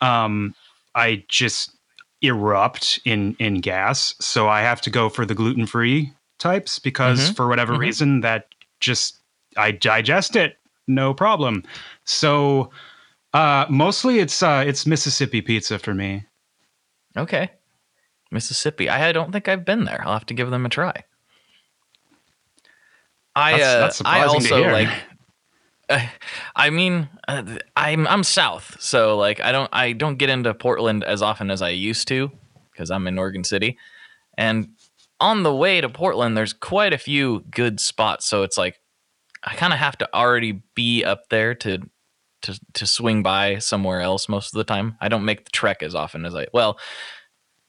um, I just erupt in in gas. So I have to go for the gluten free types because Mhm. for whatever Mhm. reason that just I digest it no problem. So uh, mostly it's uh, it's Mississippi pizza for me. Okay. Mississippi. I don't think I've been there. I'll have to give them a try. I That's- uh, that's I also like. Uh, I mean, uh, I'm I'm south, so like I don't I don't get into Portland as often as I used to because I'm in Oregon City, and on the way to Portland, there's quite a few good spots. So it's like I kind of have to already be up there to to to swing by somewhere else most of the time. I don't make the trek as often as I well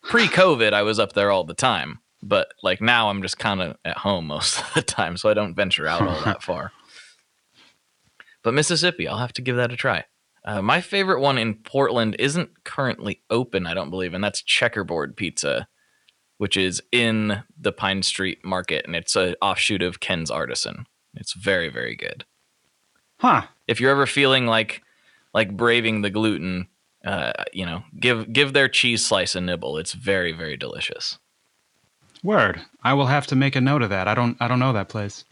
pre-COVID I was up there all the time, but like now I'm just kind of at home most of the time, so I don't venture out all that far. But Mississippi, I'll have to give that a try. Uh, my favorite one in Portland isn't currently open, I don't believe, and that's Checkerboard Pizza, which is in the Pine Street Market, and it's an offshoot of Ken's Artisan. It's very, very good Huh. if you're ever feeling like like braving the gluten, uh, you know, give give their cheese slice a nibble. It's very very delicious. Word. I will have to make a note of that. I don't I don't know that place.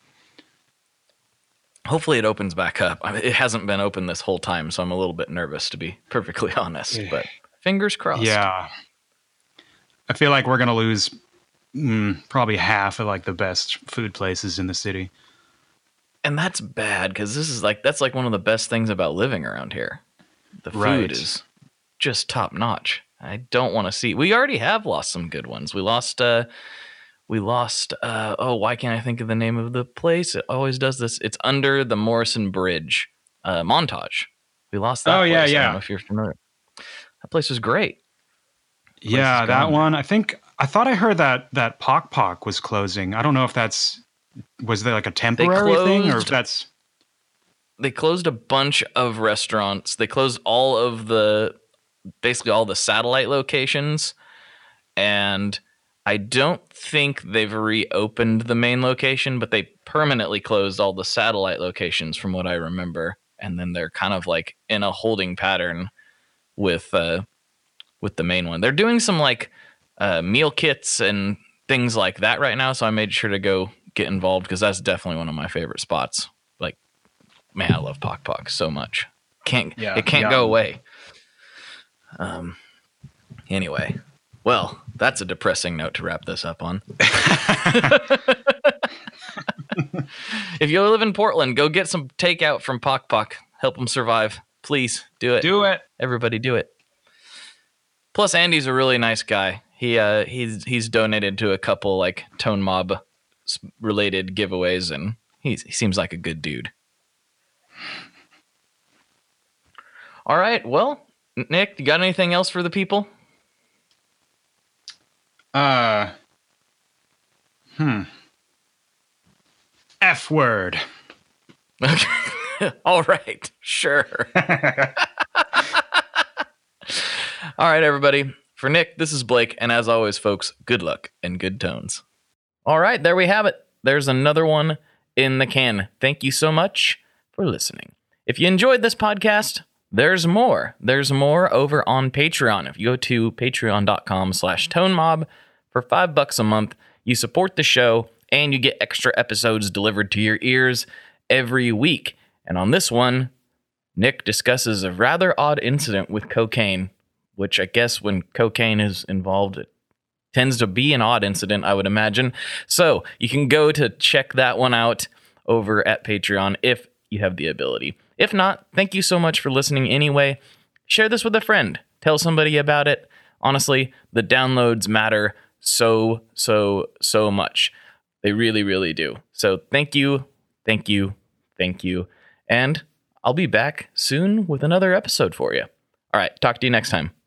Hopefully, it opens back up. I mean, it hasn't been open this whole time, so I'm a little bit nervous to be perfectly honest. But fingers crossed. Yeah. I feel like we're gonna lose mm, probably half of like the best food places in the city. and that's bad because this is like that's like one of the best things about living around here. The food Right. is just top notch. I don't want to see. We already have lost some good ones. We lost. uh We lost. uh Oh, why can't I think of the name of the place? It always does this. It's under the Morrison Bridge. Uh Montage. We lost that. Oh, yeah, place. Yeah. know if you're familiar. That place was great. Yeah, that gone. one. I think I thought I heard that that Pok Pok was closing. I don't know if that's was there like a temporary thing or if that's they closed a bunch of restaurants. They closed all of the basically all the satellite locations and I don't think they've reopened the main location, but they permanently closed all the satellite locations from what I remember. And then they're kind of like in a holding pattern with uh with the main one. They're doing some like uh meal kits and things like that right now, so I made sure to go get involved because that's definitely one of my favorite spots. Like man, I love Pok Pok so much. Can't Yeah, it can't yeah. go away. Um. Anyway, well, that's a depressing note to wrap this up on. if you live in Portland, go get some takeout from Pok Pok. Help them survive, please. Do it. do it. Everybody, do it. Plus, Andy's a really nice guy. He uh he's he's donated to a couple like Tone Mob related giveaways, and he's, he seems like a good dude. All right, well, Nick, you got anything else for the people? Uh Hmm. F word. Okay. All right, sure. All right, everybody. For Nick, this is Blake, and as always, folks, good luck and good tones. All right, there we have it. There's another one in the can. Thank you so much for listening. If you enjoyed this podcast, there's more. There's more over on Patreon. If you go to patreon.com slash tonemob for five bucks a month, you support the show and you get extra episodes delivered to your ears every week. And on this one, Nick discusses a rather odd incident with cocaine which I guess when cocaine is involved, it tends to be an odd incident, I would imagine. So you can go to check that one out over at Patreon if you have the ability. If not, thank you so much for listening anyway. Share this with a friend, tell somebody about it. Honestly, the downloads matter so, so, so much. They really, really do. So thank you, thank you, thank you. And I'll be back soon with another episode for you. All right, talk to you next time.